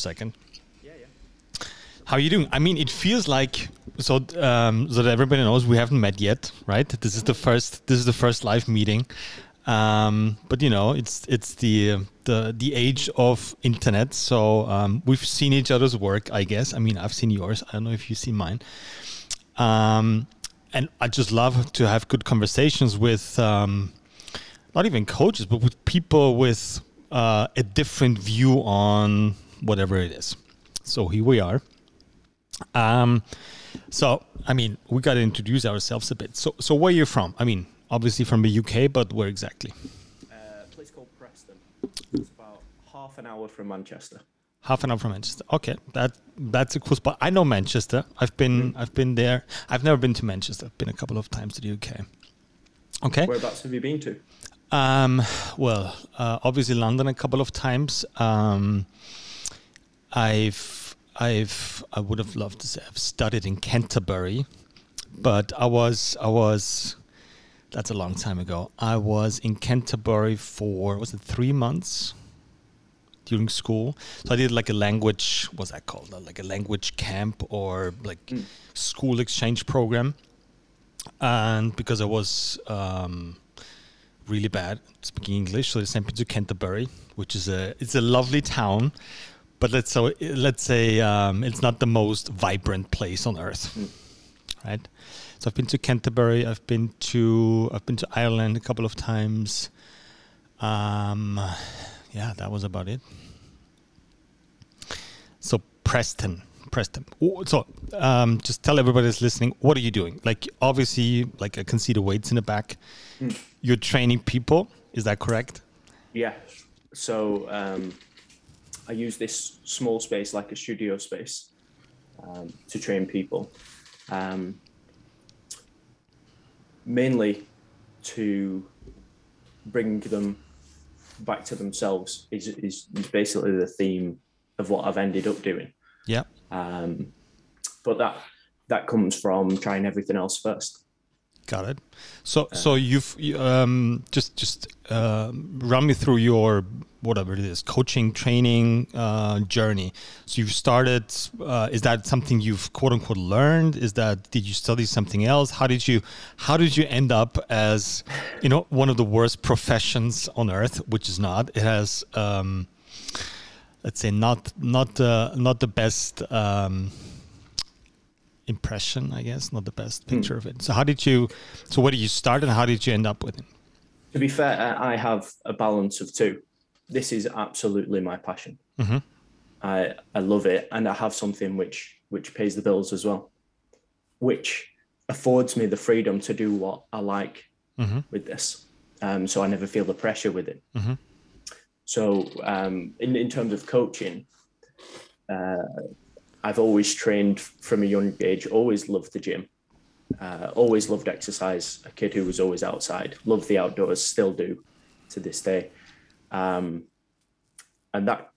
second. Yeah, yeah. How are you doing? I mean, it feels like so um, so that everybody knows we haven't met yet, right? This is the first. This is the first live meeting. Um, but you know, it's it's the the the age of internet. So um, we've seen each other's work, I guess. I mean, I've seen yours. I don't know if you've seen mine. Um, and I just love to have good conversations with um, not even coaches, but with people with uh, a different view on whatever it is. So here we are. Um, so I mean, we got to introduce ourselves a bit. So, so where are you from? I mean, obviously from the UK, but where exactly? Uh, a place called Preston. It's about half an hour from Manchester. Half an hour from Manchester. Okay, that that's a cool spot. I know Manchester. I've been mm. I've been there. I've never been to Manchester. I've been a couple of times to the UK. Okay. Whereabouts have you been to? Um, well, uh, obviously London a couple of times. Um, I've I've I would have loved to say I've studied in Canterbury, but I was I was that's a long time ago. I was in Canterbury for was it three months during school. So I did like a language what's that called? Like a language camp or like mm. school exchange program. And because I was um, really bad speaking English, so they sent me to Canterbury, which is a it's a lovely town, but let's so let's say um, it's not the most vibrant place on earth, mm. right? So I've been to Canterbury, I've been to I've been to Ireland a couple of times. Um, yeah, that was about it. So Preston, Preston. So um, just tell everybody that's listening, what are you doing? Like obviously, like I can see the weights in the back. Mm. You're training people. Is that correct? Yeah. So um, I use this small space, like a studio space, um, to train people. Um, mainly to bring them back to themselves is, is, is basically the theme of what I've ended up doing. Yeah. Um, but that that comes from trying everything else first. Got it. So uh, so you've um, just just uh, run me through your whatever it is coaching training uh, journey. So you've started. Uh, is that something you've quote unquote learned? Is that did you study something else? How did you how did you end up as you know one of the worst professions on earth, which is not. It has. Um, let's say not not uh, not the best um, impression, I guess, not the best hmm. picture mm. of it. So how did you? So where did you start, and how did you end up with it? To be fair, I have a balance of two. This is absolutely my passion. Mm-hmm. I I love it, and I have something which which pays the bills as well, which affords me the freedom to do what I like mm-hmm. with this. Um, so I never feel the pressure with it. Mm-hmm. So um, in in terms of coaching, uh, I've always trained from a young age, always loved the gym, uh, always loved exercise. A kid who was always outside, loved the outdoors, still do to this day. Um, and that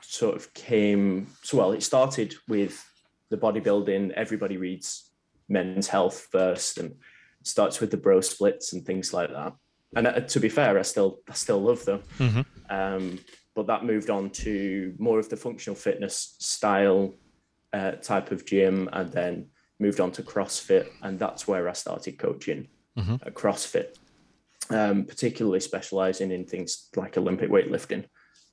sort of came, so well, it started with the bodybuilding. Everybody reads men's health first and starts with the bro splits and things like that. And uh, to be fair, I still, I still love them. Mm-hmm. Um, but that moved on to more of the functional fitness style uh, type of gym and then moved on to CrossFit. And that's where I started coaching mm-hmm. at CrossFit, um, particularly specializing in things like Olympic weightlifting.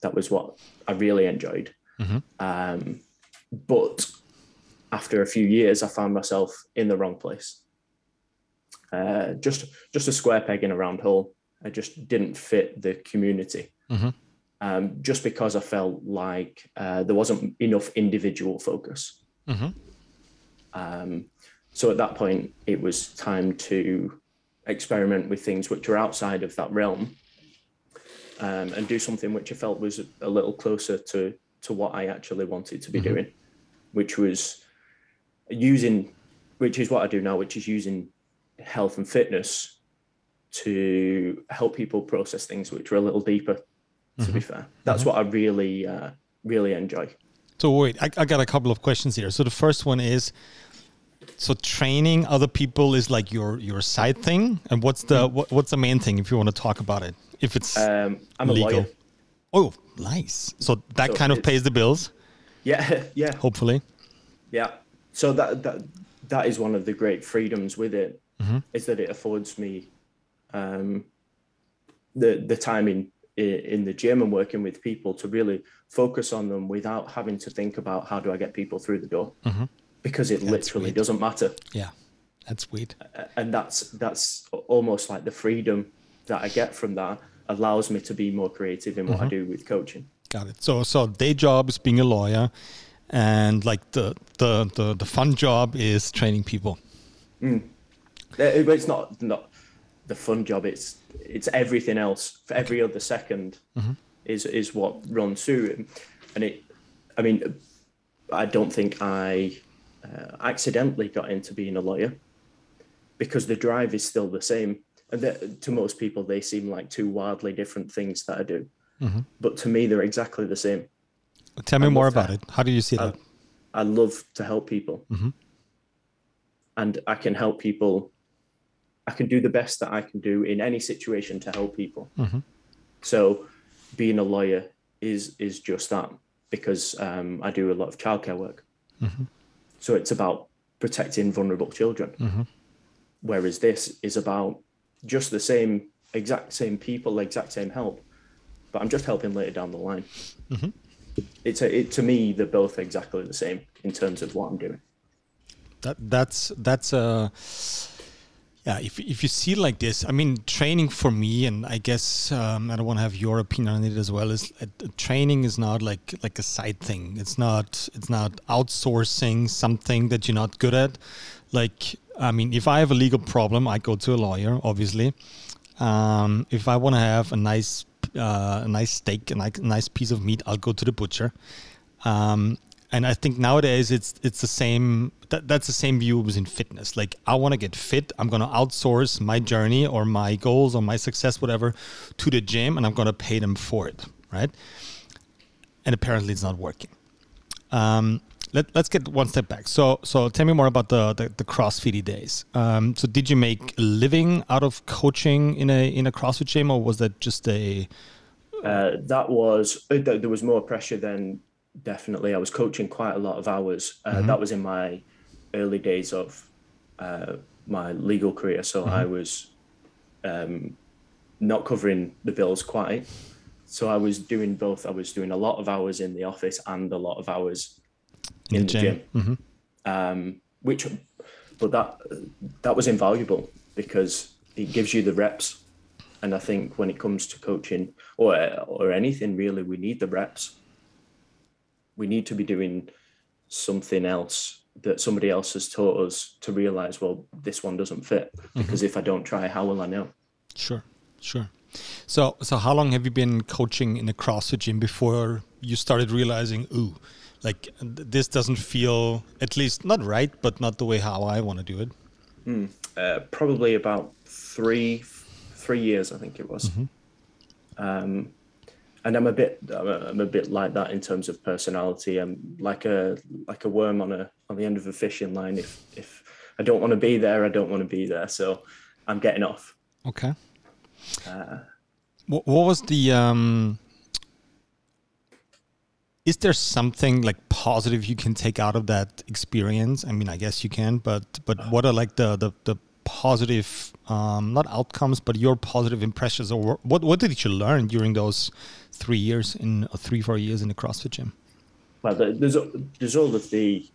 That was what I really enjoyed. Mm-hmm. Um, but after a few years, I found myself in the wrong place. Uh, just just a square peg in a round hole. I just didn't fit the community. Mm-hmm um, just because I felt like uh, there wasn't enough individual focus. Mm-hmm. Um, so at that point, it was time to experiment with things which were outside of that realm um, and do something which I felt was a little closer to to what I actually wanted to be mm-hmm. doing, which was using, which is what I do now, which is using health and fitness to help people process things which are a little deeper to mm-hmm. be fair. That's mm-hmm. what I really, uh, really enjoy. So wait, I, I got a couple of questions here. So the first one is, so training other people is like your your side thing, and what's the mm-hmm. what, what's the main thing if you want to talk about it? If it's um, I'm legal. a lawyer. Oh, Nice. So that so kind of pays the bills. Yeah, yeah. Hopefully. Yeah. So that that that is one of the great freedoms with it mm-hmm. is that it affords me um, the the time in in the gym and working with people to really focus on them without having to think about how do I get people through the door mm-hmm. because it that's literally weird. doesn't matter. Yeah, that's weird. And that's that's almost like the freedom that I get from that allows me to be more creative in what mm-hmm. I do with coaching. Got it. So so day job is being a lawyer, and like the the the, the fun job is training people. Mm. It's not not the fun job. It's it's everything else. For every other 2nd mm-hmm. is is what runs through it, and it. I mean, I don't think I uh, accidentally got into being a lawyer because the drive is still the same. And that, to most people, they seem like two wildly different things that I do. Mm-hmm. But to me, they're exactly the same. Tell me I more about to, it. How do you see I, that? I love to help people. Mm-hmm. And I can help people. I can do the best that I can do in any situation to help people. Mm-hmm. So being a lawyer is is just that because um, I do a lot of childcare work. Mm-hmm. So it's about protecting vulnerable children. Mm-hmm. Whereas this is about just the same, exact same people, exact same help, but I'm just helping later down the line. Mm-hmm. It's a, it to me they're both exactly the same in terms of what I'm doing. That that's that's a yeah. If if you see it like this, I mean, training for me, and I guess um, I don't want to have your opinion on it as well. Is uh, training is not like like a side thing. It's not it's not outsourcing something that you're not good at. Like I mean, if I have a legal problem, I go to a lawyer, obviously. Um, if I want to have a nice uh, a nice steak, a nice, piece of meat, I'll go to the butcher. Um, and I think nowadays it's it's the same. That, that's the same view as in fitness. Like I want to get fit, I'm gonna outsource my journey or my goals or my success, whatever, to the gym, and I'm gonna pay them for it, right? And apparently, it's not working. Um, let, us get one step back. So, so tell me more about the the, the CrossFit days. Um, so, did you make a living out of coaching in a in a CrossFit gym, or was that just a? Uh, that was uh, there was more pressure than definitely. I was coaching quite a lot of hours. Uh, mm-hmm. That was in my early days of uh, my legal career, so mm-hmm. I was um, not covering the bills quite. So I was doing both. I was doing a lot of hours in the office and a lot of hours in, the gym, gym. Mm-hmm. Um, which, but that that was invaluable because it gives you the reps, and I think when it comes to coaching or or anything really, we need the reps. We need to be doing something else that somebody else has taught us to realize. Well, this one doesn't fit mm-hmm. because mm-hmm. if I don't try, how will I know? Sure, sure. So, so how long have you been coaching in a CrossFit gym before you started realizing, ooh, like this doesn't feel at least not right, but not the way how I want to do it. Mm, uh, probably about three three years, I think it was. Mm-hmm. Um, and I'm a bit I'm a, bit like that in terms of personality. I'm like a like a worm on a on the end of a fishing line. If if I don't want to be there, I don't want to be there. So I'm getting off. Okay. Uh, what, what was the um is there something like positive you can take out of that experience? I mean, I guess you can, but but what are like the the, the positive um, not outcomes, but your positive impressions, or what what did you learn during those three years in uh, three four years in a CrossFit gym? Well, there's there's all of the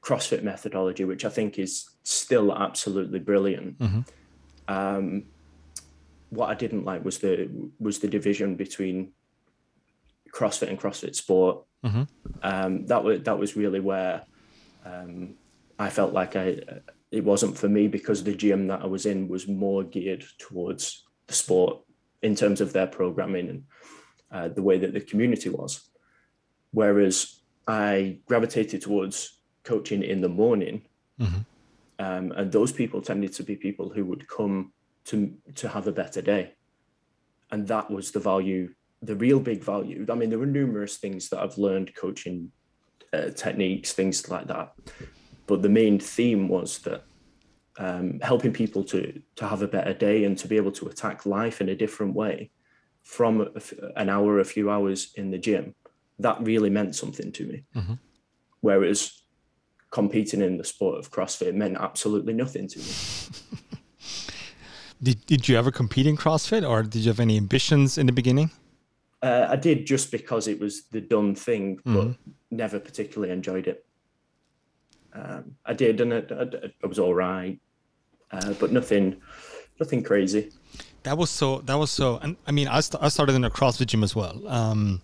CrossFit methodology, which I think is still absolutely brilliant. Mm-hmm. Um, what I didn't like was the was the division between CrossFit and CrossFit Sport. Mm-hmm. Um, that was that was really where um, I felt like I it wasn't for me because the gym that I was in was more geared towards the sport in terms of their programming and uh, the way that the community was. Whereas I gravitated towards coaching in the morning, mm-hmm. um, and those people tended to be people who would come to to have a better day, and that was the value the real big value. I mean, there were numerous things that I've learned coaching uh, techniques, things like that. But the main theme was that um, helping people to to have a better day and to be able to attack life in a different way from an hour, a few hours in the gym, that really meant something to me. Mm-hmm. Whereas competing in the sport of CrossFit meant absolutely nothing to me. did, did you ever compete in CrossFit or did you have any ambitions in the beginning? Uh, I did just because it was the done thing, but mm-hmm. never particularly enjoyed it. Um, I did, and it, was all right, uh, but nothing, nothing crazy. That was so. That was so. And I mean, I, st- I started in a CrossFit gym as well. Um,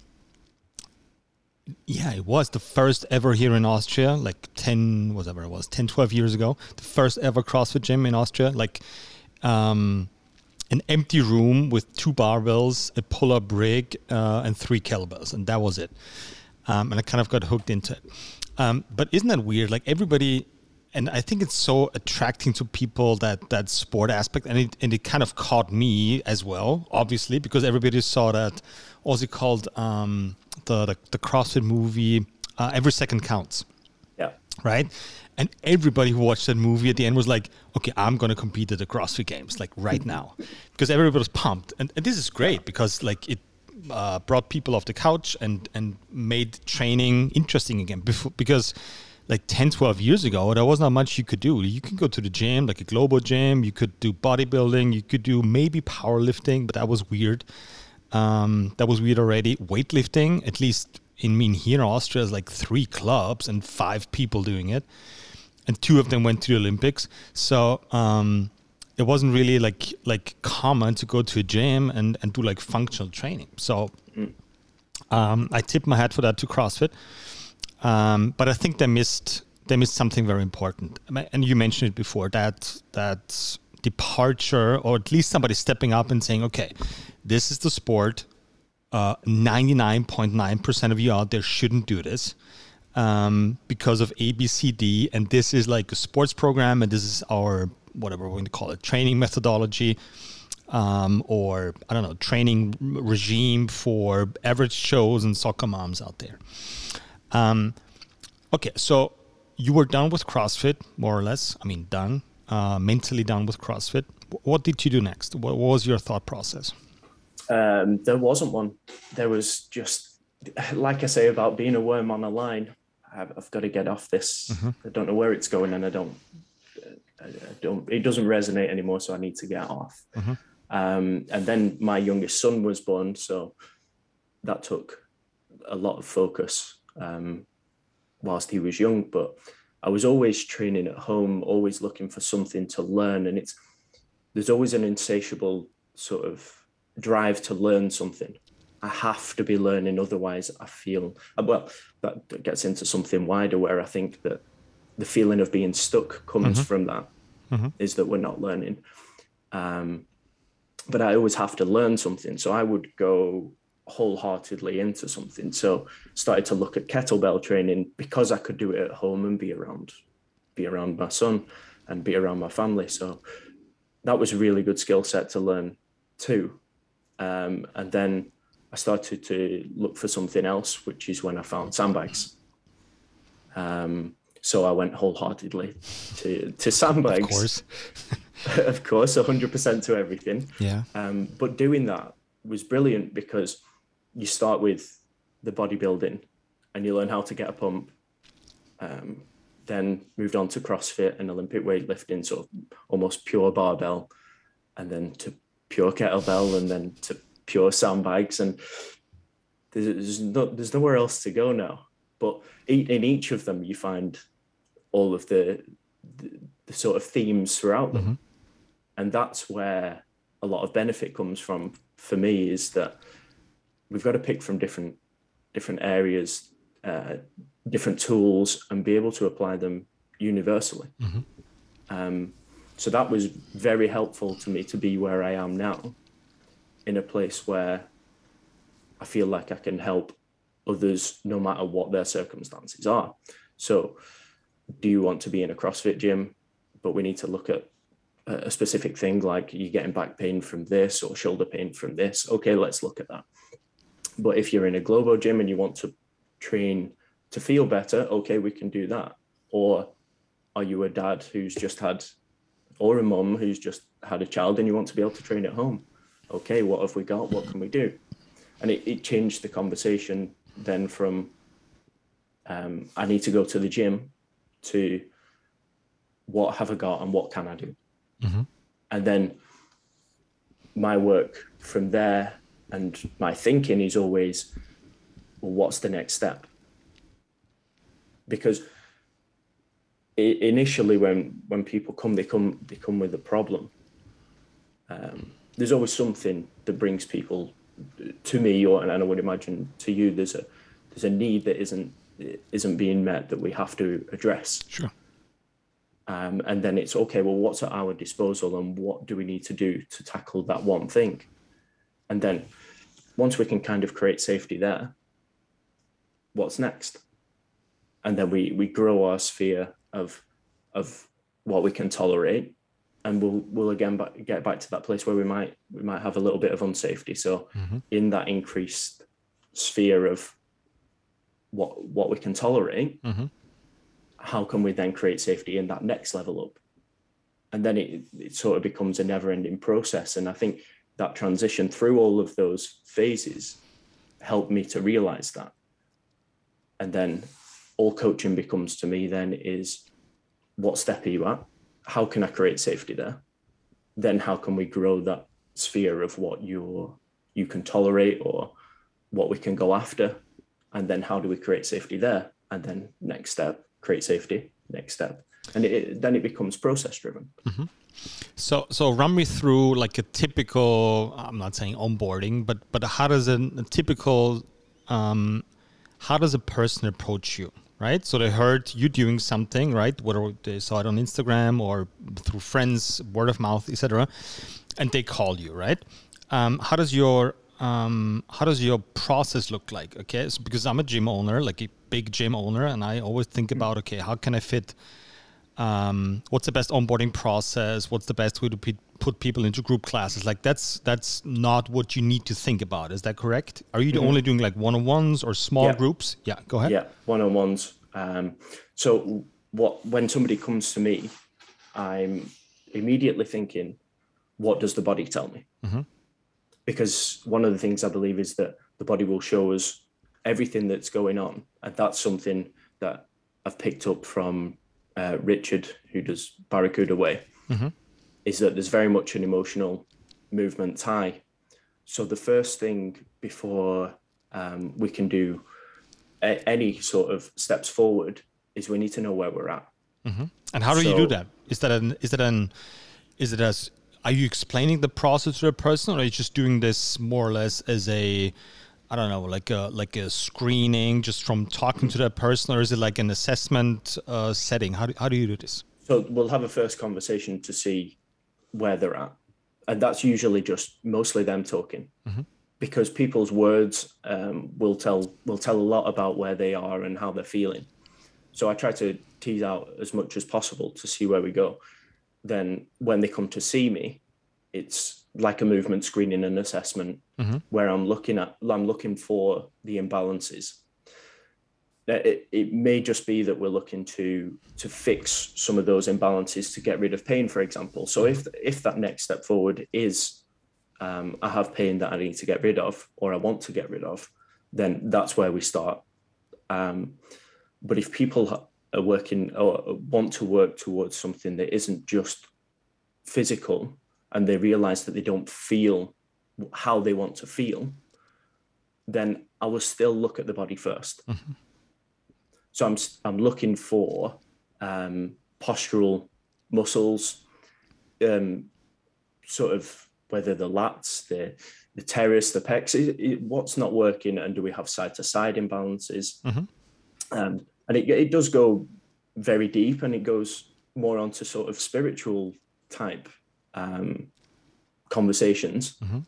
yeah, it was the first ever here in Austria, like 10, whatever it was, 10, 12 years ago. The first ever CrossFit gym in Austria. Like, um, an empty room with two barbells, a pull-up rig, uh, and three kettlebells, and that was it. Um, and I kind of got hooked into it. Um, but isn't that weird? Like everybody, and I think it's so attracting to people that that sport aspect, and it and it kind of caught me as well, obviously, because everybody saw that. It called? Um, the, the the CrossFit movie. Uh, Every second counts. Yeah. Right and everybody who watched that movie at the end was like, okay, I'm going to compete at the CrossFit Games, like right now. Because everybody was pumped. And, and this is great because like it uh, brought people off the couch and, and made training interesting again. Before, because like 10, 12 years ago, there was not much you could do. You could go to the gym, like a globo gym, you could do bodybuilding, you could do maybe powerlifting, but that was weird. Um, that was weird already. Weightlifting, at least in mean here in Austria, is like three clubs and five people doing it and two of them went to the Olympics. So um, it wasn't really like like common to go to a gym and, and do like functional training. So um, I tip my hat for that to CrossFit. Um, but I think they missed they missed something very important. And you mentioned it before that that departure, or at least somebody stepping up and saying, "Okay, this is the sport. Uh, 99.9% of you out there shouldn't do this." um, because of ABCD, and this is like a sports program, and this is our whatever we're going to call it training methodology. Um, or I don't know, training regime for average shows and soccer moms out there. Um, okay, so you were done with CrossFit, more or less. I mean, done, uh, mentally done with CrossFit. What did you do next? What, what was your thought process? Um, there wasn't one. There was just, like I say about being a worm on a line. I've, got to get off this. Mm-hmm. I don't know where it's going, and I don't, I, don't. It doesn't resonate anymore, so I need to get off. Mm-hmm. Um, and then my youngest son was born, so that took a lot of focus um, whilst he was young. But I was always training at home, always looking for something to learn, and it's there's always an insatiable sort of drive to learn something. I have to be learning. Otherwise, I feel uh, well. That gets into something wider where I think that the feeling of being stuck comes mm-hmm. from that. Mm-hmm. Is that we're not learning. Um, but I always have to learn something. So I would go wholeheartedly into something. So started to look at kettlebell training because I could do it at home and be around, be around my son and be around my family. So that was a really good skill set to learn too. Um, and then I started to look for something else, which is when I found sandbags. Um, so I went wholeheartedly to to sandbags. Of course, of course, hundred percent to everything. Yeah. Um, but doing that was brilliant because you start with the bodybuilding, and you learn how to get a pump. Um, then moved on to CrossFit and Olympic weightlifting, sort of almost pure barbell, and then to pure kettlebell, and then to pure sandbags, and there's no, there's nowhere else to go now. But in each of them, you find all of the, the, the sort of themes throughout them, mm-hmm. and that's where a lot of benefit comes from for me. Is that we've got to pick from different different areas, uh, different tools, and be able to apply them universally. Mm-hmm. Um, so that was very helpful to me to be where I am now in a place where I feel like I can help others no matter what their circumstances are. So, do you want to be in a CrossFit gym? But we need to look at a specific thing like you're getting back pain from this or shoulder pain from this. Okay, let's look at that. But if you're in a globo gym and you want to train to feel better, okay, we can do that. Or are you a dad who's just had, or a mum who's just had a child and you want to be able to train at home? okay, what have we got? What can we do? And it, it changed the conversation then from um, I need to go to the gym to what have I got and what can I do? Mm-hmm. And then my work from there and my thinking is always, well, what's the next step? Because initially when when people come they come they come with a problem. Um, there's always something that brings people to me or and I would imagine to you there's a there's a need that isn't isn't being met that we have to address. Sure. Um, and then it's okay well what's at our disposal and what do we need to do to tackle that one thing? And then once we can kind of create safety there what's next and then we we grow our sphere of of what we can tolerate and we'll we'll again back, get back to that place where we might we might have a little bit of unsafety so mm-hmm. in that increased sphere of what what we can tolerate mm-hmm. how can we then create safety in that next level up and then it, it sort of becomes a never ending process and i think that transition through all of those phases helped me to realize that and then all coaching becomes to me then is what step are you at? How can I create safety there? Then how can we grow that sphere of what you you can tolerate or what we can go after? And then how do we create safety there? And then next step, create safety, next step. And it, then it becomes process driven. Mm-hmm. So, so run me through like a typical. I'm not saying onboarding, but but how does a, a typical, um, how does a person approach you? right? So they heard you doing something, right? Whether they saw it on Instagram or through friends, word of mouth, etc., and they call you, right? Um, how does your um, how does your process look like? Okay, so because I'm a gym owner, like a big gym owner, and I always think mm. about okay, how can I fit? Um, what's the best onboarding process? What's the best way to put people into group classes? Like that's that's not what you need to think about. Is that correct? Are you mm-hmm. only doing like one on ones or small yeah. groups? Yeah, go ahead. Yeah, one on ones. Um, so what when somebody comes to me, I'm immediately thinking, what does the body tell me? Mm-hmm. Because one of the things I believe is that the body will show us everything that's going on, and that's something that I've picked up from uh, Richard, who does Barracuda Way, mm-hmm. is that there's very much an emotional movement tie. So the first thing before um, we can do a, any sort of steps forward is we need to know where we're at. Mm-hmm. And how do so, you do that? Is that an is that an is it as are you explaining the process to the person, or are you just doing this more or less as a I don't know, like a like a screening just from talking to that person, or is it like an assessment uh, setting? How do, how do you do this? So we'll have a first conversation to see where they're at, and that's usually just mostly them talking. Mm-hmm because people's words um, will tell will tell a lot about where they are and how they're feeling. So I try to tease out as much as possible to see where we go. Then when they come to see me, it's like a movement screening and assessment mm-hmm. where I'm looking at I'm looking for the imbalances. It, it may just be that we're looking to to fix some of those imbalances to get rid of pain, for example. So if if that next step forward is um, I have pain that I need to get rid of or I want to get rid of, then that's where we start. Um, but if people are working or want to work towards something that isn't just physical and they realize that they don't feel how they want to feel, then I will still look at the body 1st mm-hmm. So I'm I'm looking for um, postural muscles, um, sort of whether the lats, the the teres, the pecs, it, it, what's not working, and do we have side to side imbalances? Mm-hmm. Um, and it it does go very deep, and it goes more onto sort of spiritual type um, conversations. Mm-hmm.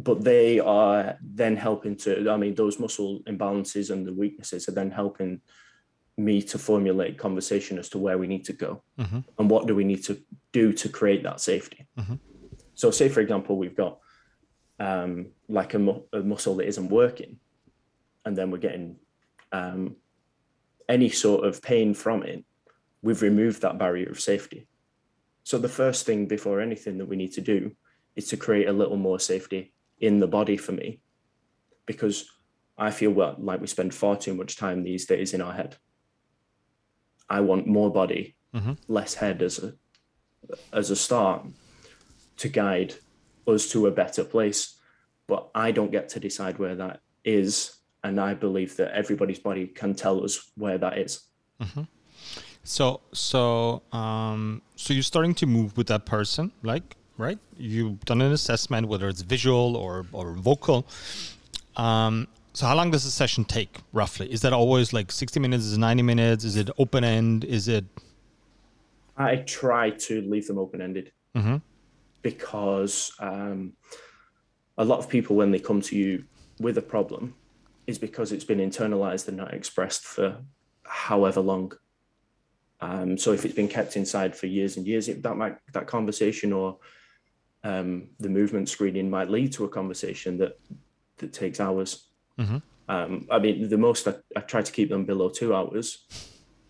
But they are then helping to, I mean, those muscle imbalances and the weaknesses are then helping me to formulate conversation as to where we need to go mm-hmm. and what do we need to do to create that safety. Mm-hmm. So, say for example, we've got um, like a, mu- a, muscle that isn't working, and then we're getting um, any sort of pain from it. We've removed that barrier of safety. So, the first thing before anything that we need to do is to create a little more safety in the body for me because I feel well like we spend far too much time these days in our head. I want more body, mm-hmm. less head as a as a start to guide us to a better place. But I don't get to decide where that is. And I believe that everybody's body can tell us where that is. Mm-hmm. So, so, um, so you're starting to move with that person, like, right? You've done an assessment, whether it's visual or, or vocal. Um, so how long does a session take roughly? Is that always like 60 minutes? Is it 90 minutes? Is it open end? Is it? I try to leave them open ended mm-hmm. because um, a lot of people, when they come to you with a problem, is because it's been internalized and not expressed for however long. Um, so if it's been kept inside for years and years, it, that might that conversation or um, the movement screening might lead to a conversation that that takes hours. Mm-hmm. Um, I mean, the most I, I, try to keep them below two hours,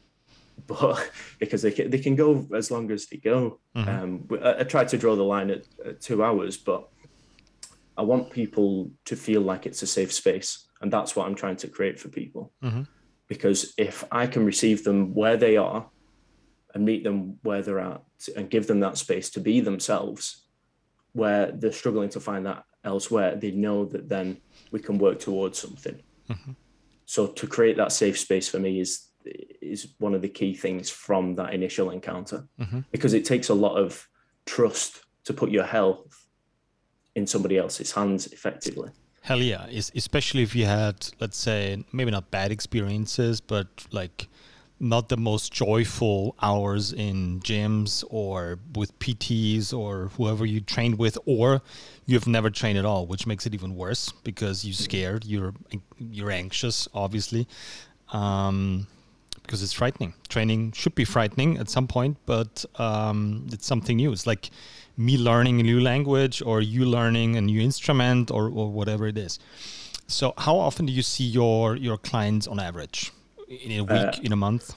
but because they can, they can go as long as they go. Mm-hmm. Um, I, I, try to draw the line at, at, two hours, but I want people to feel like it's a safe space, and that's what I'm trying to create for people. Mm-hmm. Because if I can receive them where they are and meet them where they're at, and give them that space to be themselves, where they're struggling to find that elsewhere, they know that then we can work towards something. Mm-hmm. So to create that safe space for me is is one of the key things from that initial encounter mm-hmm. because it takes a lot of trust to put your health in somebody else's hands effectively. Hell yeah, especially if you had, let's say, maybe not bad experiences, but like not the most joyful hours in gyms or with PTs or whoever you trained with, or you've never trained at all, which makes it even worse because you're scared, you're you're anxious, obviously, um, because it's frightening. Training should be frightening at some point, but um, it's something new. It's like me learning a new language or you learning a new instrument or, or whatever it is. So, how often do you see your your clients on average? In a week, uh, in a month?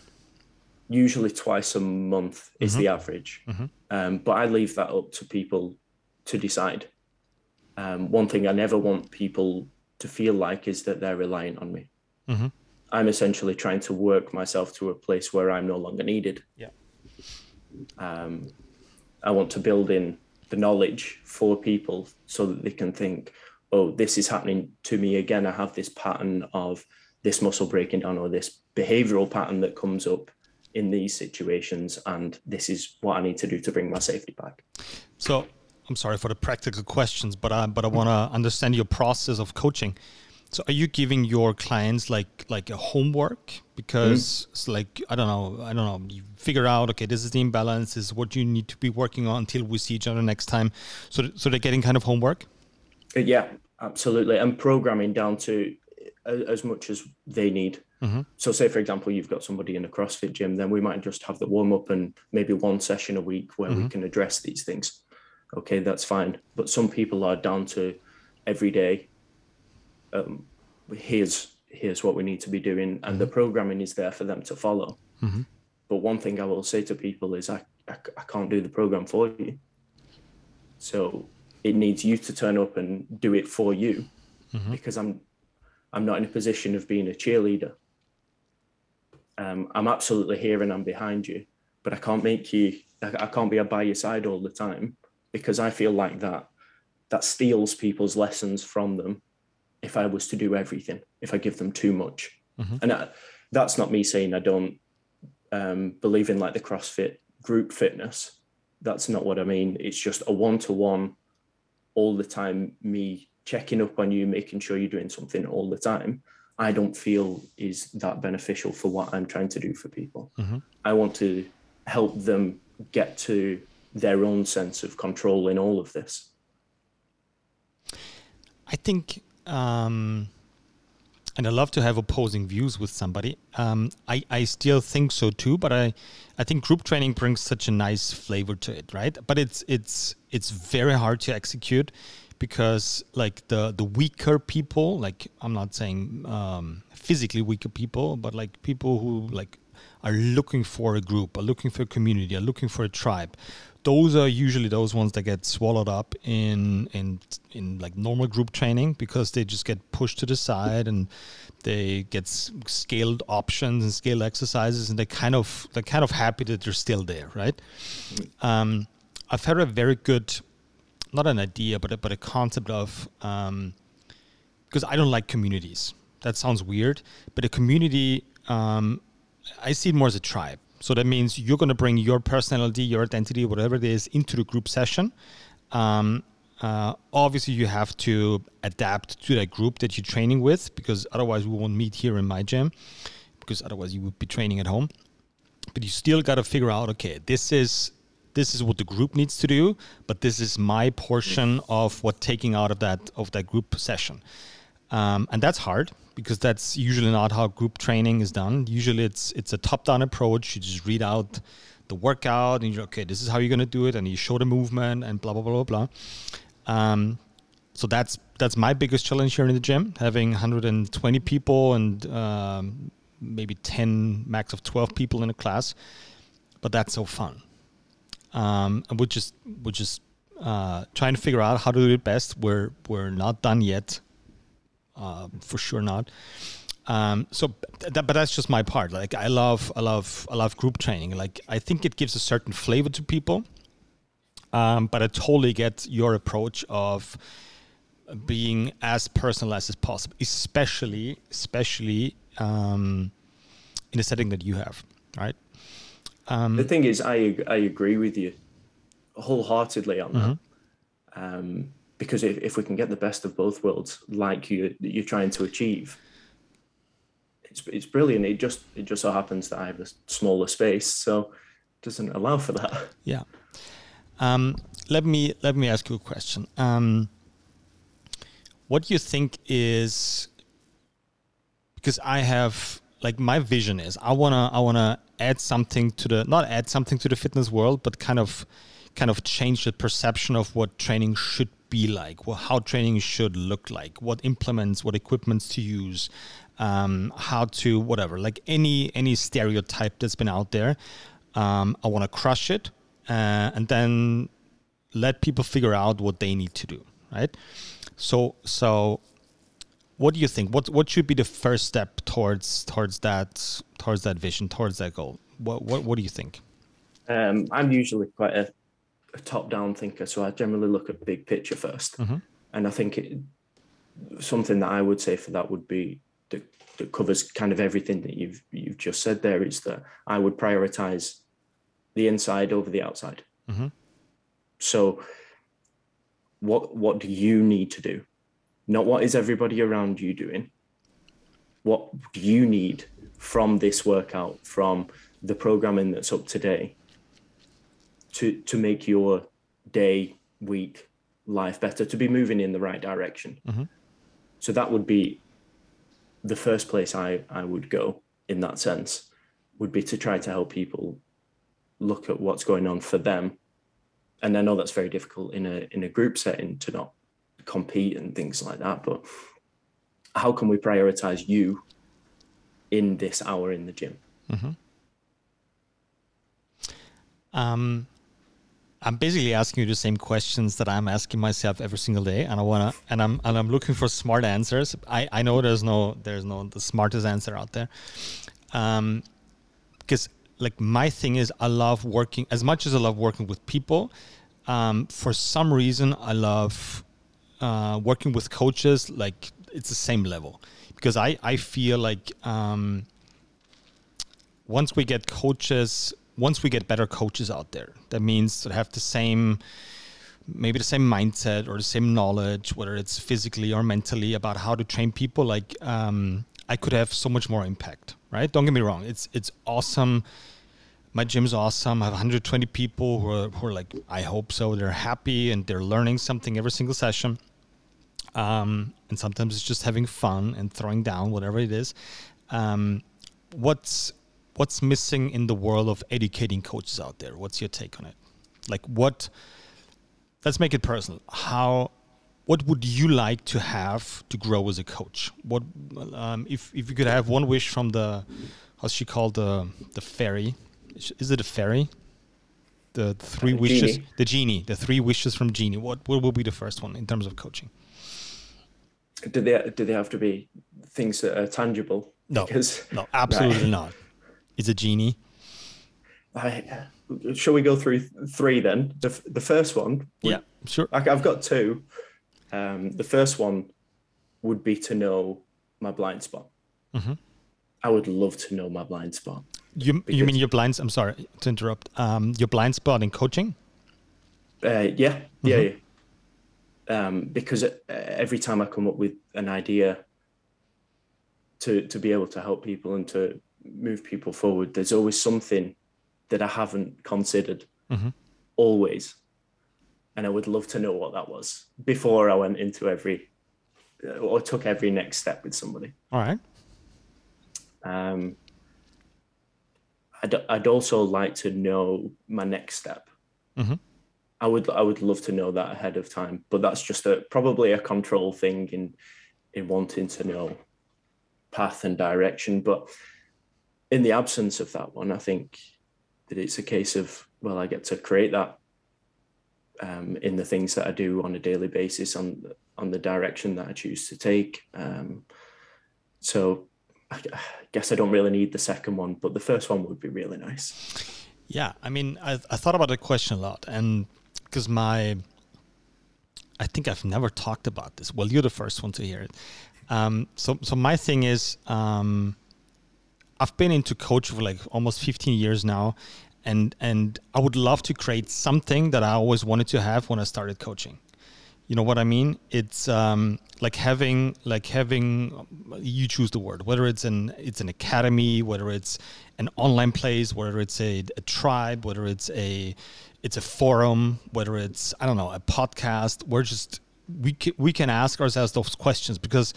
Usually twice a month is mm-hmm. the average. Mm-hmm. Um, but I leave that up to people to decide. Um, one thing I never want people to feel like is that they're reliant on me. Mm-hmm. I'm essentially trying to work myself to a place where I'm no longer needed. Yeah. Um, I want to build in the knowledge for people so that they can think, oh, this is happening to me again. I have this pattern of this muscle breaking down or this behavioral pattern that comes up in these situations and this is what i need to do to bring my safety back. So i'm sorry for the practical questions but i but i want to understand your process of coaching. So are you giving your clients like like a homework? Because mm. it's like i don't know i don't know you figure out okay this is the imbalance this is what you need to be working on until we see each other next time. So so they're getting kind of homework? Uh, yeah absolutely. And programming down to as much as they need. Mm-hmm. So, say for example, you've got somebody in a CrossFit gym, then we might just have the warm up and maybe one session a week where mm-hmm. we can address these things. Okay, that's fine. But some people are down to every day. Um, here's here's what we need to be doing, and mm-hmm. the programming is there for them to follow. Mm-hmm. But one thing I will say to people is, I, I I can't do the program for you. So it needs you to turn up and do it for you, mm-hmm. because I'm I'm not in a position of being a cheerleader. Um, I'm absolutely here and I'm behind you, but I can't make you. I, I can't be by your side all the time because I feel like that that steals people's lessons from them. If I was to do everything, if I give them too much, mm-hmm. and I, that's not me saying I don't um, believe in like the CrossFit group fitness. That's not what I mean. It's just a one to one, all the time. Me checking up on you, making sure you're doing something all the time, I don't feel is that beneficial for what I'm trying to do for people. Mm-hmm. I want to help them get to their own sense of control in all of this. I think, um, and I love to have opposing views with somebody. Um, I, I still think so too, but I, I think group training brings such a nice flavor to it, right? But it's it's it's very hard to execute because like the the weaker people like i'm not saying um, physically weaker people but like people who like are looking for a group are looking for a community are looking for a tribe those are usually those ones that get swallowed up in in in like normal group training because they just get pushed to the side and they get scaled options and scaled exercises and they kind of they're kind of happy that they're still there, right? Um, I've had a very good, not an idea, but a, but a concept of um, because I don't like communities. That sounds weird, but a community um, I see it more as a tribe. So that means you're going to bring your personality, your identity, whatever it is, into the group session. Um, uh, obviously, you have to adapt to that group that you're training with because otherwise, we won't meet here in my gym because otherwise, you would be training at home. But you still got to figure out okay, this is this is what the group needs to do, but this is my portion of what taking out of that of that group session, um, and that's hard because that's usually not how group training is done. Usually it's it's a top-down approach. You just read out the workout and you're okay, this is how you're gonna do it, and you show the movement and blah blah blah blah blah. Um, so that's that's my biggest challenge here in the gym, having 120 people and um, maybe 10 max of 12 people in a class. But that's so fun. Um, and we're just we're just uh, trying to figure out how to do it best. We're we're not done yet uh, for sure not. Um, so, that, but that's just my part. Like, I love, I love, I love group training. Like, I think it gives a certain flavor to people. Um, but I totally get your approach of being as personalized as possible, especially, especially um, in the setting that you have, right? Um, the thing is, I I agree with you wholeheartedly on mm-hmm. that. Um, because if, if we can get the best of both worlds like you you're trying to achieve it's, it's brilliant it just it just so happens that i have a smaller space so it doesn't allow for that yeah um, let me let me ask you a question um, what do you think is because i have like my vision is i want to i want to add something to the not add something to the fitness world but kind of kind of change the perception of what training should be like, well, how training should look like, what implements, what equipments to use, um, how to whatever, like any any stereotype that's been out there. Um, I want to crush it, uh, and then let people figure out what they need to do, right? So so. What do you think? What what should be the first step towards towards that towards that vision towards that goal? What what what do you think? Um, I'm usually quite a a top down thinker, so I generally look at big picture 1st mm-hmm. And I think it, something that I would say for that would be that, that covers kind of everything that you've you've just said there is that I would prioritize the inside over the outside. Mm-hmm. So what what do you need to do? Not what is everybody around you doing. What do you need from this workout, from the programming that's up today to to make your day, week, life better, to be moving in the right direction. Mm-hmm. So that would be the first place I, I would go in that sense, would be to try to help people look at what's going on for them. And I know that's very difficult in a in a group setting to not compete and things like that. But how can we prioritize you in this hour in the gym? Mm-hmm. Um, I'm basically asking you the same questions that I'm asking myself every single day, and I wanna and I'm and I'm looking for smart answers. I, I know there's no there's no the smartest answer out there, um, because like my thing is I love working as much as I love working with people. Um, for some reason, I love uh, working with coaches. Like it's the same level because I I feel like um, once we get coaches once we get better coaches out there, that means that have the same, maybe the same mindset or the same knowledge, whether it's physically or mentally about how to train people. Like um, I could have so much more impact, right? Don't get me wrong. It's it's awesome. My gym's awesome. I have 120 people who are, who are like, I hope so. They're happy and they're learning something every single session. Um, and sometimes it's just having fun and throwing down whatever it is. Um, what's what's missing in the world of educating coaches out there? What's your take on it? Like what? Let's make it personal. How? What would you like to have to grow as a coach? What um, if if you could have one wish from the how's she called the the fairy? Is it a fairy? the three wishes, genie. the genie, the three wishes from genie. What what will be the first one in terms of coaching? Do they do they have to be things that are tangible? No, because, no, absolutely right. not. It's a genie. I, shall we go through three then? The, the first one. Yeah, sure. I, have got two. Um, the first one would be to know my blind spot. Mm-hmm. I would love to know my blind spot. You you mean your blind? I'm sorry to interrupt. Um, your blind spot in coaching? Uh, yeah, mm-hmm. yeah, yeah. Um, because uh, every time I come up with an idea to to be able to help people and to move people forward, there's always something that I haven't considered. Mm-hmm. Always, and I would love to know what that was before I went into every uh, or took every next step with somebody. All right. Um, I'd, I'd also like to know my next step. Mm-hmm. I would I would love to know that ahead of time, but that's just a probably a control thing in in wanting to know path and direction. But in the absence of that one, I think that it's a case of well, I get to create that um, in the things that I do on a daily basis on on the direction that I choose to take. Um, so I guess I don't really need the second one, but the first one would be really nice. Yeah, I mean, I, I thought about the question a lot, and because my, I think I've never talked about this. Well, you're the first one to hear it. Um, so, so my thing is, um, I've been into coach for like almost 15 years now, and and I would love to create something that I always wanted to have when I started coaching. You know what I mean? It's um, like having like having you choose the word whether it's an it's an academy, whether it's an online place, whether it's a, a tribe, whether it's a it's a forum, whether it's I don't know a podcast. We're just we can, we can ask ourselves those questions because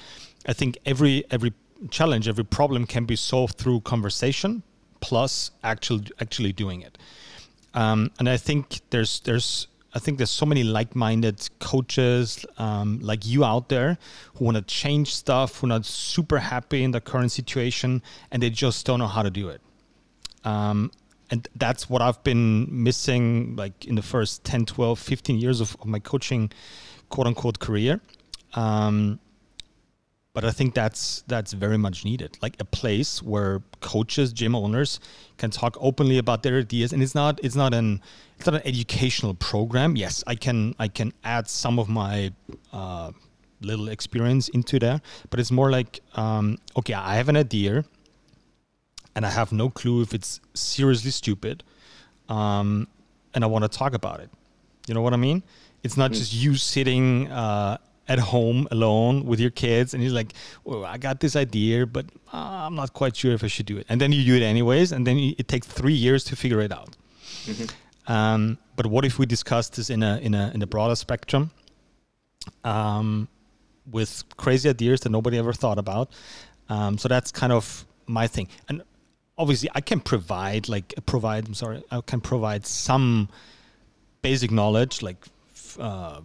I think every every challenge, every problem can be solved through conversation plus actually actually doing it. Um, and I think there's there's I think there's so many like-minded coaches um, like you out there who want to change stuff, who are not super happy in the current situation, and they just don't know how to do it. Um, and that's what I've been missing, like in the first 10, 12, 15 years of, of my coaching, quote unquote, career. Um, but I think that's that's very much needed. Like a place where coaches, gym owners can talk openly about their ideas, and it's not it's not an it's not an educational program. Yes, I can I can add some of my uh, little experience into there, but it's more like um, okay, I have an idea, and I have no clue if it's seriously stupid, um, and I want to talk about it. You know what I mean? It's not mm. just you sitting. Uh, at home alone with your kids and you're like well, i got this idea but uh, i'm not quite sure if i should do it. And then you do it anyways and then it takes three years to figure it out. Mm-hmm. um, but what if we discuss this in a in a in a broader spectrum um, with crazy ideas that nobody ever thought about? Um, so that's kind of my thing. And obviously i can provide like provide i'm sorry i can provide some basic knowledge like uh,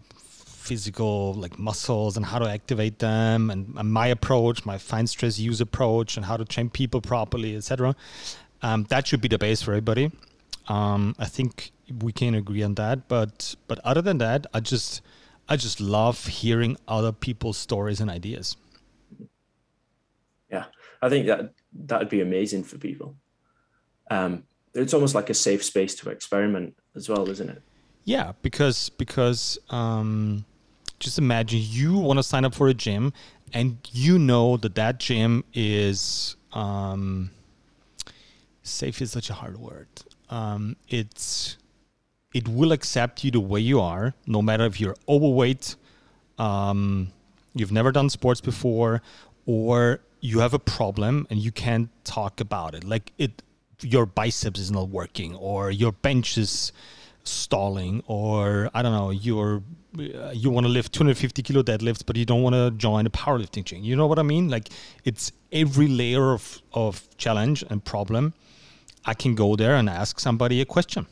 physical like muscles and how to activate them and, and my approach my fine stress use approach and how to train people properly etc um, that should be the base for everybody. Um, i think we can agree on that but but other than that i just i just love hearing other people's stories and ideas. Yeah i think that that would be amazing for people. Um, it's almost like a safe space to experiment as well isn't it? Yeah because because um, just imagine you want to sign up for a gym and you know that that gym is um, safe is such a hard word. Um, it's it will accept you the way you are no matter if you're overweight um, you've never done sports before or you have a problem and you can't talk about it. Like it your biceps is not working or your bench is stalling or i don't know you're uh, Uh, you want to lift 250 kilo deadlifts but you don't want to join a powerlifting gym. You know what i mean? Like it's every layer of, of challenge and problem. I can go there and ask somebody a question.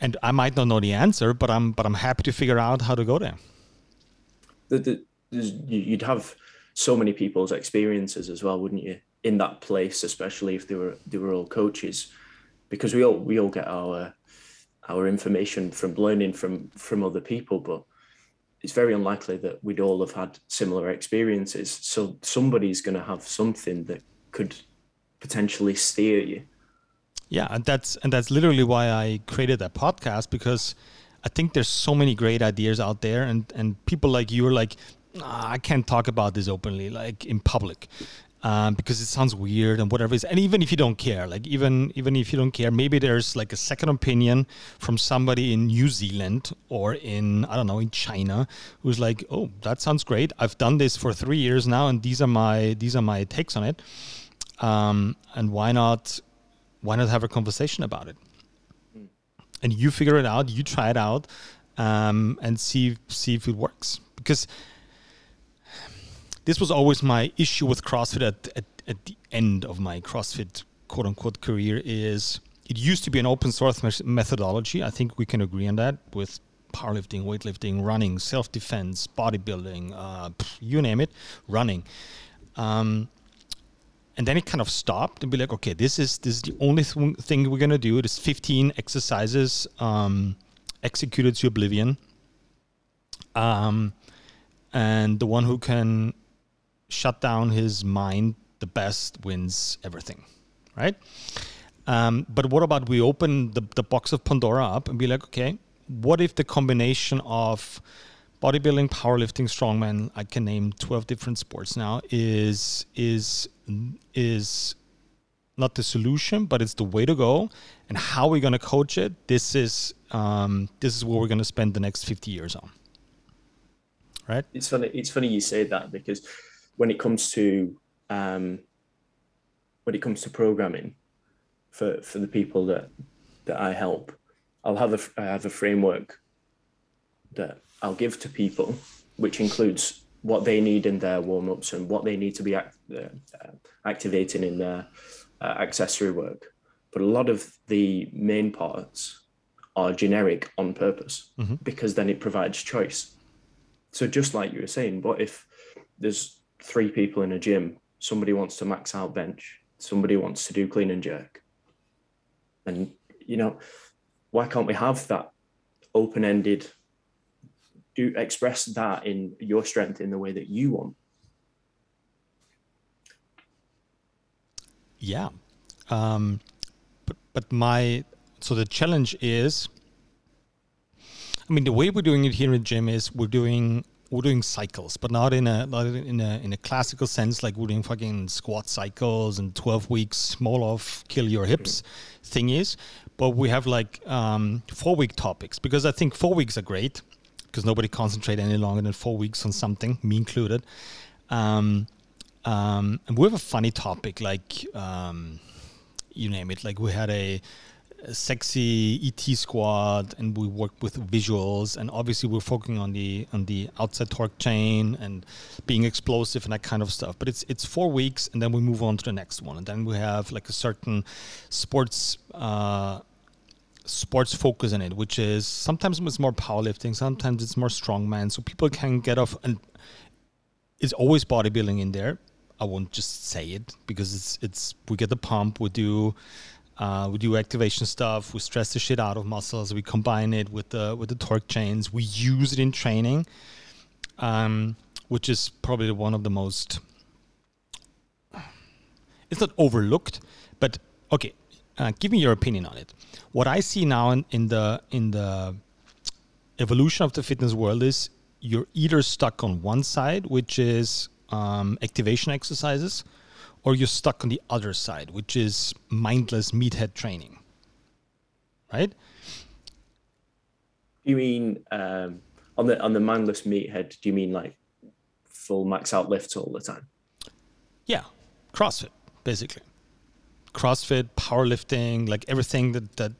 And i might not know the answer but i'm but i'm happy to figure out how to go there. The, the, you'd have so many people's experiences as well wouldn't you? In that place especially if they were they were all coaches. Because we all we all get our our information from learning from from other people, but it's very unlikely that we'd all have had similar experiences. So somebody's going to have something that could potentially steer you. Yeah, and that's and that's literally why I created that podcast because I think there's so many great ideas out there, and and people like you are like, nah, I can't talk about this openly, like in public. Um, because it sounds weird and whatever is. And even if you don't care, like even even if you don't care, maybe there's like a second opinion from somebody in New Zealand or in I don't know in China who's like, oh, that sounds great. I've done this for three years now, and these are my these are my takes on it. Um, and why not why not have a conversation about it? Mm. And you figure it out, you try it out, um, and see see if it works because this was always my issue with CrossFit at, at, at the end of my CrossFit quote unquote career is it used to be an open source methodology. I think we can agree on that with powerlifting, weightlifting, running, self defense, bodybuilding, uh, you name it, running. Um, and then it kind of stopped and be like, okay, this is this is the only th- thing we're gonna do. It is 15 exercises um, executed to oblivion. Um, and the one who can shut down his mind, the best wins everything, right? Um, but what about we open the, the box of Pandora up and be like, okay, what if the combination of bodybuilding, powerlifting, strongman, I can name 12 different sports now, is is is not the solution, but it's the way to go. And how we're going to coach it, this is um, this is what we're going to spend the next 50 years on. Right? It's funny. It's funny you say that because when it comes to um, when it comes to programming for for the people that that I help, I'll have a I have a framework that I'll give to people, which includes what they need in their warm ups and what they need to be act, uh, activating in their uh, accessory work. But a lot of the main parts are generic on purpose mm-hmm. because then it provides choice. So just like you were saying, what if there's three people in a gym. Somebody wants to max out bench. Somebody wants to do clean and jerk. And, you know, why can't we have that open ended? Do express that in your strength in the way that you want. Yeah. Um, but, but my, so the challenge is, I mean, the way we're doing it here in the gym is we're doing we're doing cycles, but not in a not in a in a classical sense like we're doing fucking squat cycles and twelve weeks Smolov kill your hips thing is. But we have like um, four week topics because I think four weeks are great because nobody concentrate any longer than four weeks on something, me included. Um, um, and we have a funny topic like um, you name it. Like we had a sexy ET squad, and we work with visuals, and obviously we're focusing on the on the outside torque chain and being explosive and that kind of stuff. But it's it's four weeks, and then we move on to the next one, and then we have like a certain sports. Uh, sports focus in it, which is sometimes it's more powerlifting, sometimes it's more strongman, so people can get off and it's always bodybuilding in there. I won't just say it because it's it's we get the pump, we do uh, we do activation stuff. We stress the shit out of muscles. We combine it with the with the torque chains. We use it in training, um, which is probably one of the most. It's not overlooked, but okay. Uh, give me your opinion on it. What I see now in, in the in the evolution of the fitness world is you're either stuck on one side, which is um, activation exercises, or you're stuck on the other side, which is mindless meathead training. Right? You mean um, on the on the mindless meathead? Do you mean like full max out lifts all the time? Yeah, CrossFit basically. CrossFit, powerlifting, like everything that that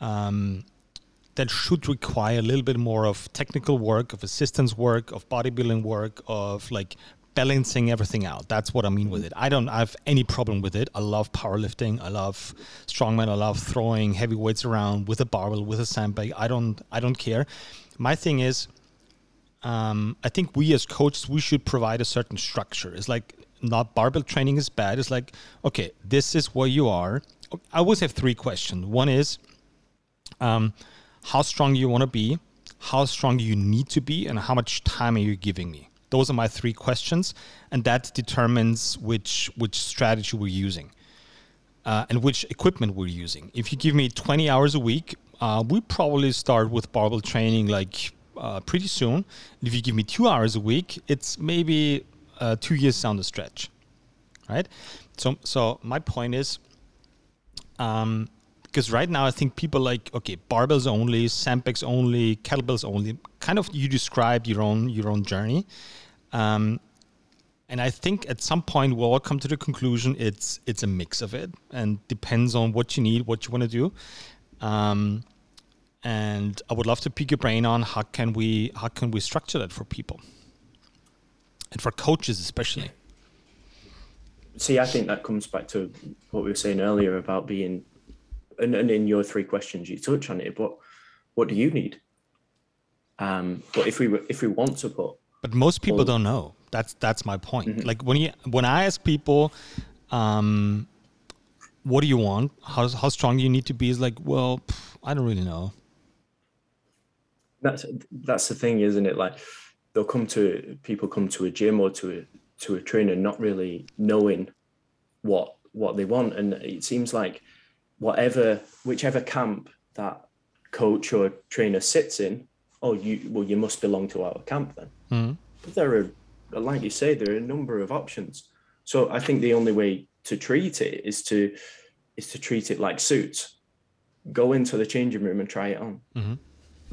um, that should require a little bit more of technical work, of assistance work, of bodybuilding work, of like balancing everything out. That's what I mean with it. I don't have any problem with it. I love powerlifting. I love strongman. I love throwing heavy weights around with a barbell, with a sandbag. I don't. I don't care. My thing is, um, I think we as coaches we should provide a certain structure. It's like not barbell training is bad. It's like okay, this is where you are. I always have three questions. One is um, how strong do you want to be, how strong do you need to be, and how much time are you giving me? Those are my three questions, and that determines which which strategy we're using uh, and which equipment we're using. If you give me 20 hours a week, uh, we probably start with barbell training like uh, pretty soon. If you give me two hours a week, it's maybe uh, two years down the stretch, right? So, so my point is, um, because right now I think people like okay, barbells only, sandbags only, kettlebells only. Kind of you described your own your own journey. Um, and I think at some point we'll all come to the conclusion it's it's a mix of it and depends on what you need, what you want to do. Um, and I would love to pick your brain on how can we how can we structure that for people and for coaches especially. See, I think that comes back to what we were saying earlier about being, and, and in your three questions you touch on it. But what do you need? Um, but if we if we want to put, but most people well, don't know. That's that's my point. Mm-hmm. Like when you when I ask people, um, what do you want? How how strong do you need to be? Is like, well, pff, I don't really know. That's that's the thing, isn't it? Like they'll come to people come to a gym or to a to a trainer not really knowing what what they want, and it seems like whatever whichever camp that coach or trainer sits in, oh, you well, you must belong to our camp then. Mm-hmm. But there are like you say, there are a number of options. So I think the only way to treat it is to is to treat it like suits. Go into the changing room and try it on. Mm-hmm.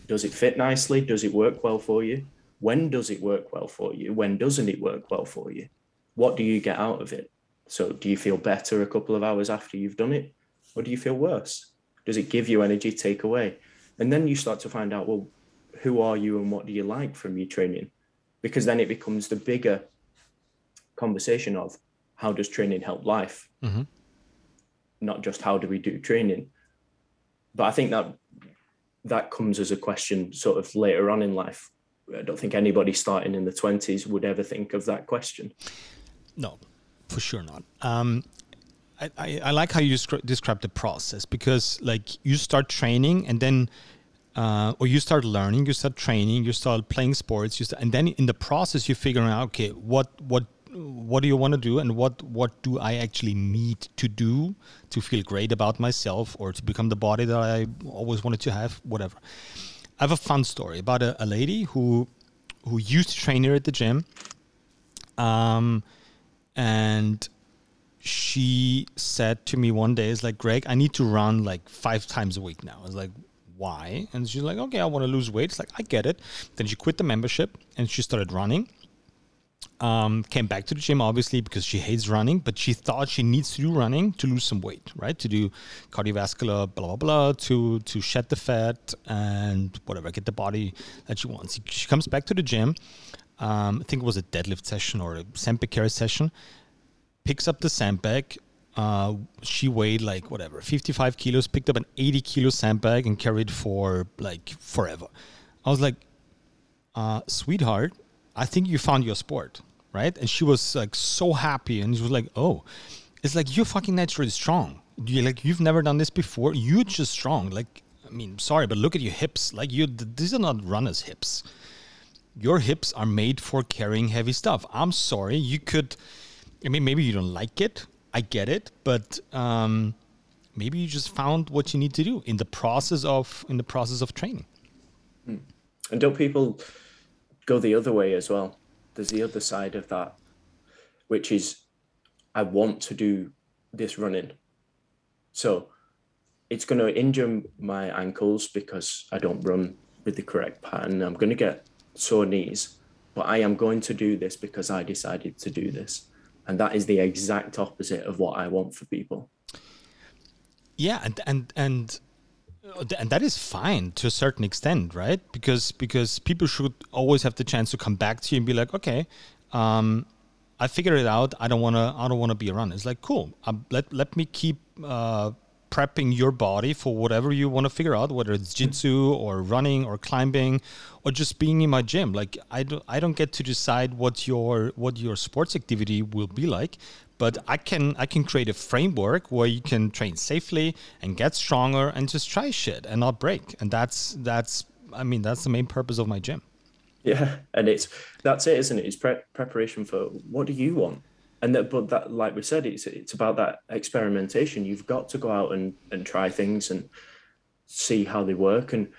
Does it fit nicely? Does it work well for you? When does it work well for you? When doesn't it work well for you? What do you get out of it? So do you feel better a couple of hours after you've done it? Or do you feel worse? Does it give you energy, take away? And then you start to find out, well, who are you and what do you like from your training? because then it becomes the bigger conversation of how does training help life mm-hmm. not just how do we do training but i think that that comes as a question sort of later on in life i don't think anybody starting in the 20s would ever think of that question no for sure not um, I, I, like how you describe the process because like you start training and then uh, or you start learning, you start training, you start playing sports, you start, and then in the process you figure out, okay, what what what do you want to do, and what what do I actually need to do to feel great about myself, or to become the body that I always wanted to have, whatever. I have a fun story about a, a lady who who used to train here at the gym, um, and she said to me one day, "Is like Greg, I need to run like five times a week now." I was like, why? And she's like, okay, I want to lose weight. It's like, I get it. Then she quit the membership and she started running. Um, came back to the gym obviously because she hates running, but she thought she needs to do running to lose some weight, right? To do cardiovascular, blah blah blah, to to shed the fat and whatever, get the body that she wants. She comes back to the gym. Um, I think it was a deadlift session or a carry session. Picks up the sandbag, uh, she weighed like whatever 55 kilos picked up an 80 kilo sandbag and carried for like forever. I was like uh, sweetheart i think you found your sport right? And she was like so happy and she was like oh it's like you're fucking naturally strong. You like you've never done this before. You're just strong. Like i mean sorry but look at your hips. Like you these are not runners hips. Your hips are made for carrying heavy stuff. I'm sorry. You could i mean maybe you don't like it I get it, but um, maybe you just found what you need to do in the process of in the process of training. Hmm. And don't people go the other way as well? There's the other side of that, which is I want to do this running. So it's going to injure my ankles because I don't run with the correct pattern. I'm going to get sore knees, but I am going to do this because I decided to do this and that is the exact opposite of what I want for people. Yeah, and and and and that is fine to a certain extent, right? Because because people should always have the chance to come back to you and be like, okay, um, I figured it out. I don't wanna I don't wanna be around. It's like cool. Um, let let me keep uh, prepping your body for whatever you want to figure out, whether it's jitsu or running or climbing or just being in my gym. Like I don't, I don't get to decide what your what your sports activity will be like, but I can I can create a framework where you can train safely and get stronger and just try shit and not break. And that's that's I mean that's the main purpose of my gym. Yeah, and it's that's it, isn't it? It's pre- preparation for what do you want, and that but that like we said, it's it's about that experimentation. You've got to go out and and try things and see how they work, and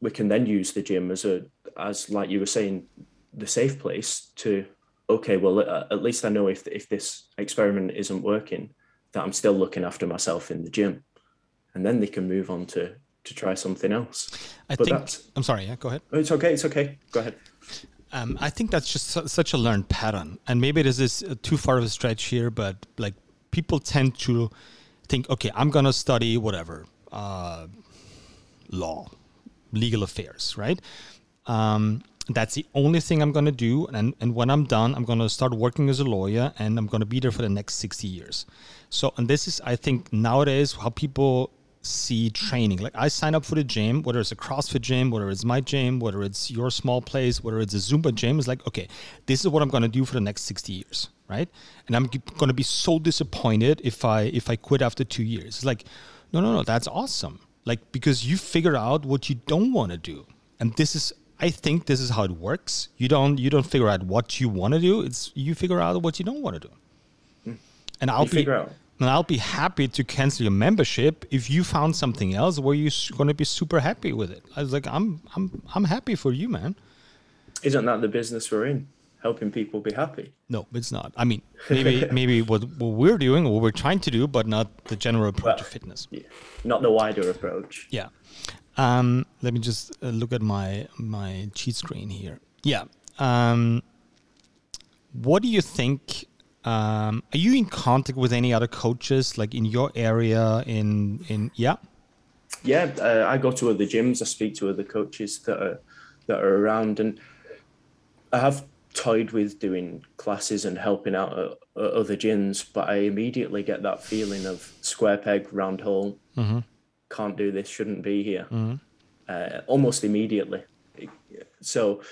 we can then use the gym as a as like you were saying, the safe place to okay, well, uh, at least I know if if this experiment isn't working, that I'm still looking after myself in the gym, and then they can move on to to try something else. I but think. I'm sorry. Yeah, go ahead. It's okay. It's okay. Go ahead. Um, I think that's just su- such a learned pattern, and maybe this is too far of a stretch here, but like people tend to think, okay, I'm gonna study whatever uh, law, legal affairs, right? Um, that's the only thing I'm to do. And, and when I'm done, I'm to start working as a lawyer and I'm to be there for the next 60 years. So, and this is, I think, nowadays how people see training. Like I sign up for the gym, whether it's a CrossFit gym, whether it's my gym, whether it's your small place, whether it's a Zumba gym, it's like, okay, this is what I'm going to do for the next 60 years. Right. And I'm going to be so disappointed if I, if I quit after two years. It's like, no, no, no, that's awesome. Like, because you figure out what you don't want to do. And this is I think this is how it works. You don't you don't figure out what you want to do. It's you figure out what you don't want to do. Mm. And I'll you be and I'll be happy to cancel your membership if you found something else where you're going to be super happy with it. I was like, I'm I'm I'm happy for you, man. Isn't that the business we're in? Helping people be happy. No, it's not. I mean, maybe maybe what, what we're doing, what we're trying to do, but not the general approach well, of fitness. Yeah. Not the wider approach. Yeah. Um, let me just uh, look at my my cheat screen here. Yeah. Um, what do you think? Um, are you in contact with any other coaches, like in your area? In in yeah. Yeah, uh, I go to other gyms. I speak to other coaches that are that are around, and I have toyed with doing classes and helping out at, at other gyms, but I immediately get that feeling of square peg, round hole. Mm-hmm can't do this, shouldn't be here, mm-hmm. uh, almost immediately. So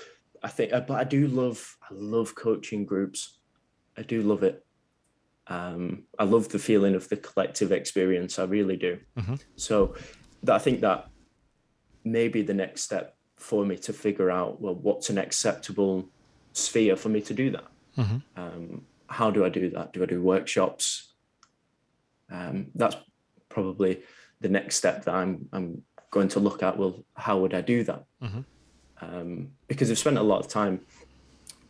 I think, but I do love, I love coaching groups. I do love it. Um, I love the feeling of the collective experience. I really do. Mm-hmm. So that, I think that maybe the next step for me to figure out, well, what's an acceptable sphere for me to do that? Mm-hmm. Um, how do I do that? Do I do workshops? Um, that's probably the next step that I'm I'm going to look at. Well, how would I do that? Mm-hmm. Um, because I've spent a lot of time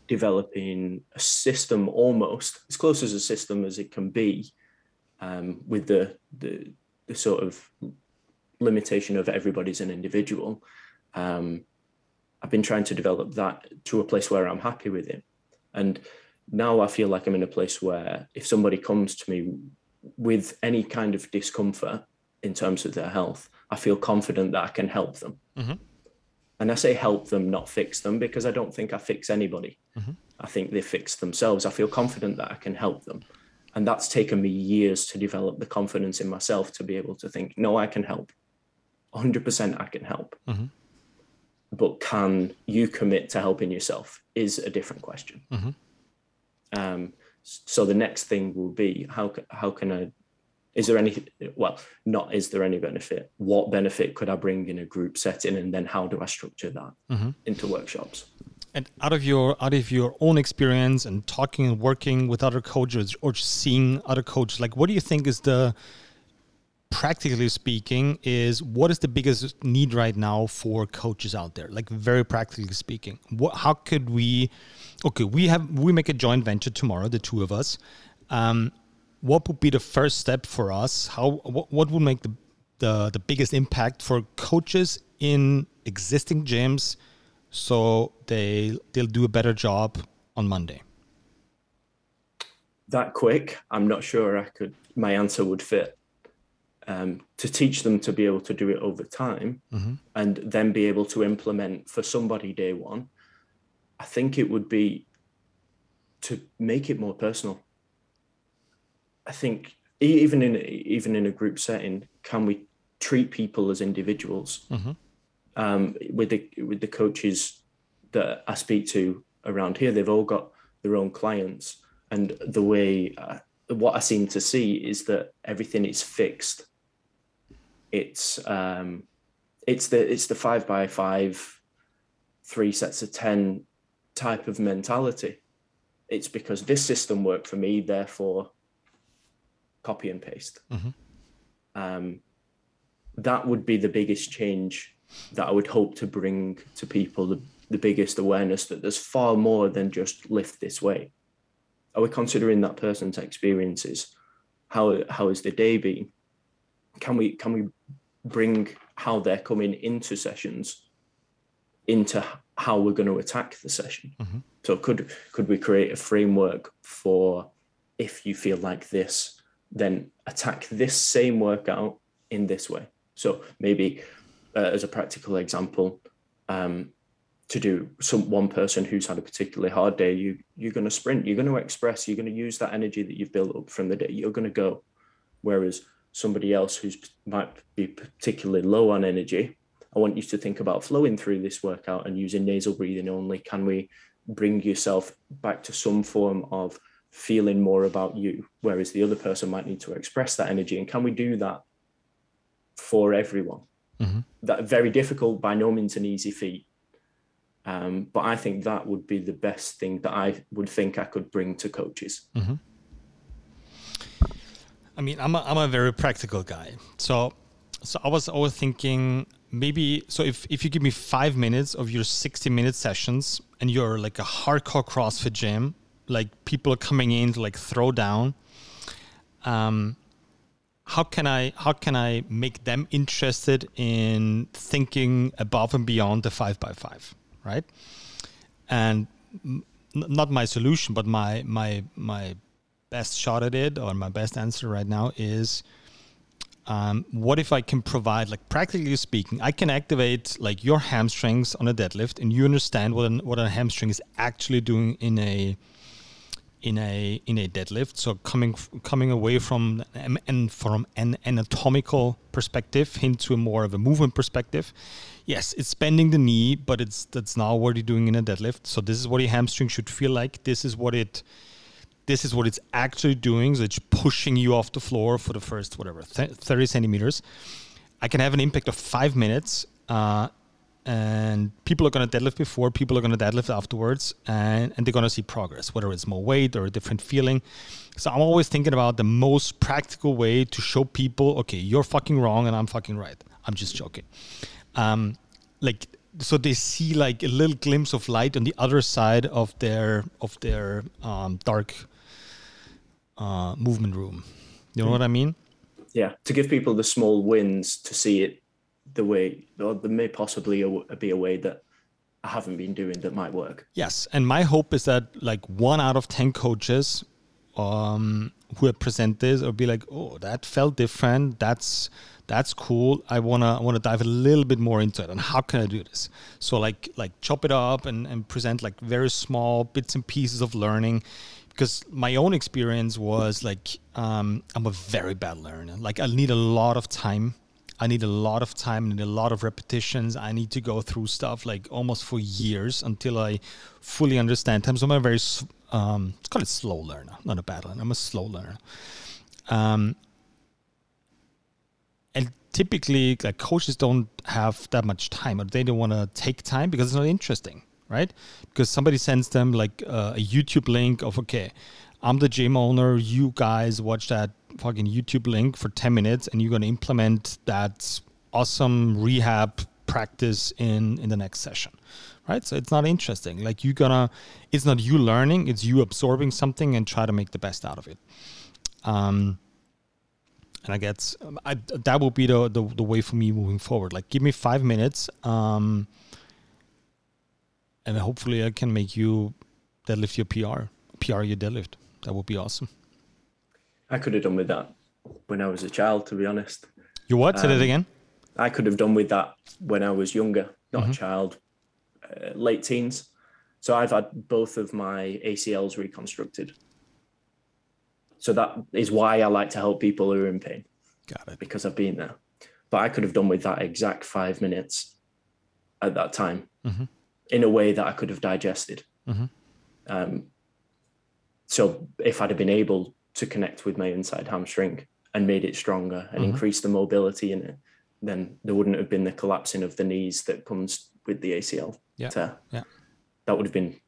developing a system, almost as close as a system as it can be, um, with the, the the sort of limitation of everybody's an individual. Um, I've been trying to develop that to a place where I'm happy with it, and now I feel like I'm in a place where if somebody comes to me with any kind of discomfort, in terms of their health, I feel confident that I can help them. Mm-hmm. And I say help them, not fix them, because I don't think I fix anybody. Mm-hmm. I think they fix themselves. I feel confident that I can help them. And that's taken me years to develop the confidence in myself to be able to think, no, I can help. 100% I can help. Mm-hmm. But can you commit to helping yourself is a different question. Mm-hmm. Um, so the next thing will be how, how can I is there any well not is there any benefit? What benefit could i bring in a group setting and then how do i structure that mm-hmm. into workshops? And out of your out of your own experience and talking and working with other coaches or just seeing other coaches like what do you think is the practically speaking is what is the biggest need right now for coaches out there? Like very practically speaking what how could we okay we have we make a joint venture tomorrow the two of us. Um, what would be the first step for us? How what, what would make the, the the biggest impact for coaches in existing gyms so they they'll do a better job on Monday? That quick, I'm not sure I could my answer would fit. Um, to teach them to be able to do it over time mm-hmm. and then be able to implement for somebody day one, I think it would be to make it more personal. I think even in even in a group setting, can we treat people as individuals? Mm-hmm. Um, with the with the coaches that I speak to around here, they've all got their own clients, and the way uh, what I seem to see is that everything is fixed. It's um, it's the it's the five by five, three sets of ten type of mentality. It's because this system worked for me, therefore copy and paste. Mm-hmm. Um, that would be the biggest change that I would hope to bring to people the, the biggest awareness that there's far more than just lift this way. Are we considering that person's experiences? How how has the day been? Can we can we bring how they're coming into sessions into how we're going to attack the session? Mm-hmm. So could could we create a framework for if you feel like this, then attack this same workout in this way? So maybe uh, as a practical example, um, to do some one person who's had a particularly hard day, you you're going to sprint, you're going to express, you're going to use that energy that you've built up from the day. You're going to go, whereas somebody else who's might be particularly low on energy, I want you to think about flowing through this workout and using nasal breathing only. Can we bring yourself back to some form of feeling more about you, whereas the other person might need to express that energy? And can we do that for everyone? Mm-hmm. That very difficult, by no means an easy feat. Um, but I think that would be the best thing that I would think I could bring to coaches. Mm-hmm. I mean, I'm a, I'm a very practical guy. So, so I was always thinking maybe, so if, if you give me five minutes of your 60 minute sessions and you're like a hardcore CrossFit gym, like people are coming in to like throw down, um, how can I how can I make them interested in thinking above and beyond the five by five, right? And not my solution, but my my my best shot at it or my best answer right now is um, what if I can provide, like practically speaking, I can activate like your hamstrings on a deadlift, and you understand what an, what a hamstring is actually doing in a in a in a deadlift. So coming coming away from and from an anatomical perspective into a more of a movement perspective. Yes, it's bending the knee, but it's that's not what you're doing in a deadlift. So this is what your hamstring should feel like. This is what it this is what it's actually doing. So it's pushing you off the floor for the first whatever th- 30 centimeters. I can have an impact of five minutes. Uh, and people are going to deadlift before, people are going to deadlift afterwards, and, and they're going to see progress, whether it's more weight or a different feeling. So I'm always thinking about the most practical way to show people, okay, you're fucking wrong and I'm fucking right. I'm just joking. Um, like so they see like a little glimpse of light on the other side of their of their um, dark uh, movement room. You know mm. what I mean? Yeah, to give people the small wins to see it the way, or there may possibly be a way that I haven't been doing that might work. Yes, and my hope is that like one out of ten coaches um, who present this will be like, oh, that felt different. That's that's cool. I wanna I wanna dive a little bit more into it. And how can I do this? So like like chop it up and, and present like very small bits and pieces of learning. Because my own experience was like um, I'm a very bad learner. Like I need a lot of time I need a lot of time, need a lot of repetitions. I need to go through stuff like almost for years until I fully understand time. So I'm a very, um, let's call it slow learner, not a bad learner. I'm a slow learner. Um, and typically, like coaches don't have that much time, or they don't want to take time because it's not interesting, right? Because somebody sends them like uh, a YouTube link of okay, I'm the gym owner. You guys watch that fucking YouTube link for 10 minutes and you're going to implement that awesome rehab practice in in the next session right? So it's not interesting. Like you're gonna it's not you learning it's you absorbing something and try to make the best out of it. Um and i guess I, that will be the, the, the way for me moving forward. Like give me five minutes um and hopefully i can make you deadlift your pr pr your deadlift. That would be awesome I could have done with that when I was a child, to be honest. You what? Say um, it again. I could have done with that when I was younger, not mm-hmm. a child, uh, late teens. So I've had both of my ACLs reconstructed. So that is why I like to help people who are in pain. Got it. Because I've been there. But I could have done with that exact five minutes at that time mm-hmm. in a way that I could have digested. Mm-hmm. Um, so if I'd have been able to connect with my inside hamstring and made it stronger and mm-hmm. increased the mobility in it, then there wouldn't have been the collapsing of the knees that comes with the ACL. Yeah. Tear. Yeah. That would have been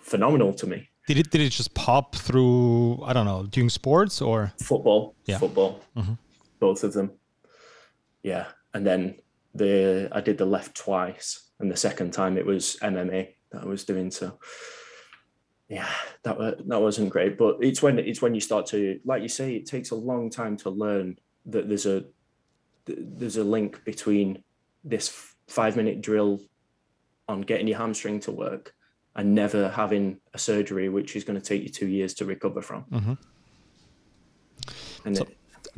phenomenal to me. Did it did it just pop through I don't know, doing sports or football? Yeah. Football. Mm-hmm. Both of them. Yeah. And then the I did the left twice and the second time it was MMA that I was doing so yeah, that that wasn't great. But it's when it's when you start to, like you say, it takes a long time to learn that there's a there's a link between this five minute drill on getting your hamstring to work and never having a surgery, which is going to take you two years to recover from. Mm-hmm. And so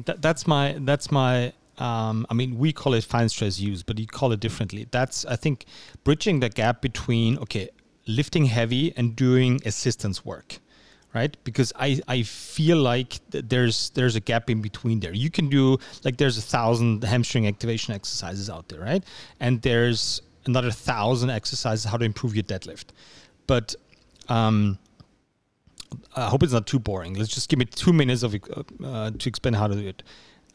it, that's my that's my um, I mean, we call it fine stress use, but you call it differently. That's, I think, bridging the gap between, okay, lifting heavy and doing assistance work right? Because i i feel like there's there's a gap in between there. You can do like there's a thousand hamstring activation exercises out there right? And there's another thousand exercises how to improve your deadlift. But um i hope it's not too boring. Let's just give me two minutes of uh, to explain how to do it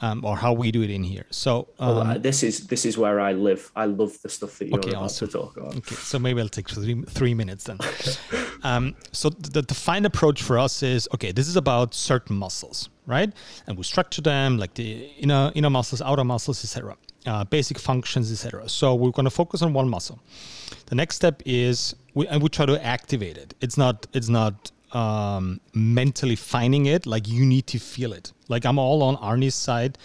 um, or how we do it in here. So um, well, uh, this is this is where I live. I love the stuff that you're okay, about awesome. to talk about. Okay, so maybe I'll take three, three minutes then. um, so the defined approach for us is okay. This is about certain muscles, right? And we structure them like the inner inner muscles, outer muscles, etc. Uh, basic functions, etc. So we're going to focus on one muscle. The next step is we and we try to activate it. It's not it's not um, mentally finding it, like you need to feel it. Like I'm all on Arnie's side.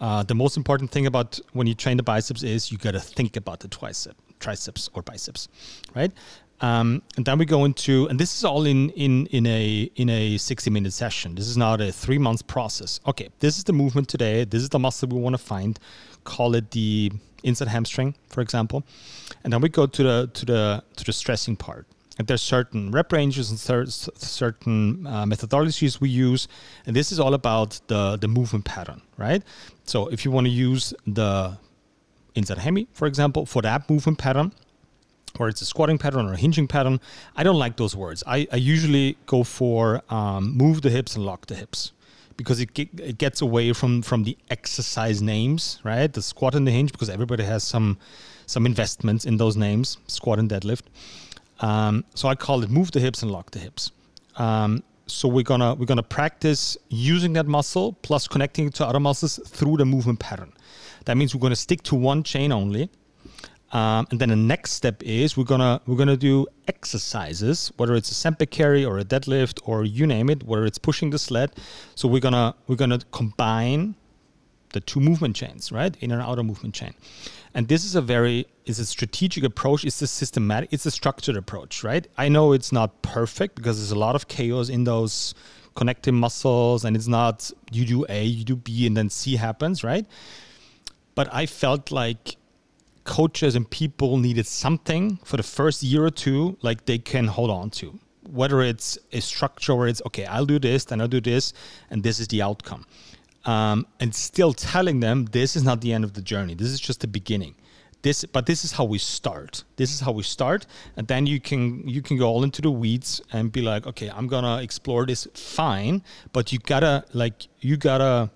Uh, the most important thing about when you train the biceps is you got to think about the tricep, triceps or biceps, right? Um, and then we go into, and this is all in in in a in a 60 minute session. This is not a three month process. Okay, this is the movement today. This is the muscle we want to find. Call it the inside hamstring, for example, and then we go to the to the to the stressing part. And there's certain rep ranges and certain uh, methodologies we use, and this is all about the the movement pattern, right? So if you want to use the inside hemi, for example, for that movement pattern, or it's a squatting pattern or a hinging pattern, I don't like those words. I, I usually go for um, move the hips and lock the hips because it, get, it gets away from from the exercise names, right? The squat and the hinge, because everybody has some some investments in those names, squat and deadlift. Um, so I call it move the hips and lock the hips. Um, so we're gonna we're gonna practice using that muscle plus connecting it to other muscles through the movement pattern. That means we're gonna stick to one chain only. Um, and then the next step is we're gonna we're gonna do exercises, whether it's a Sempe carry or a deadlift or you name it, whether it's pushing the sled. So we're gonna we're gonna combine the two movement chains, right? Inner and outer movement chain. And this is a very is a strategic approach, it's a systematic, it's a structured approach, right? I know it's not perfect because there's a lot of chaos in those connecting muscles and it's not you do A, you do B and then C happens, right? But I felt like coaches and people needed something for the first year or two like they can hold on to whether it's a structure where it's okay i'll do this then i'll do this and this is the outcome um, and still telling them this is not the end of the journey. This is just the beginning. This, but this is how we start. This is how we start, and then you can you can go all into the weeds and be like, okay, I'm gonna explore this. Fine, but you gotta like you gotta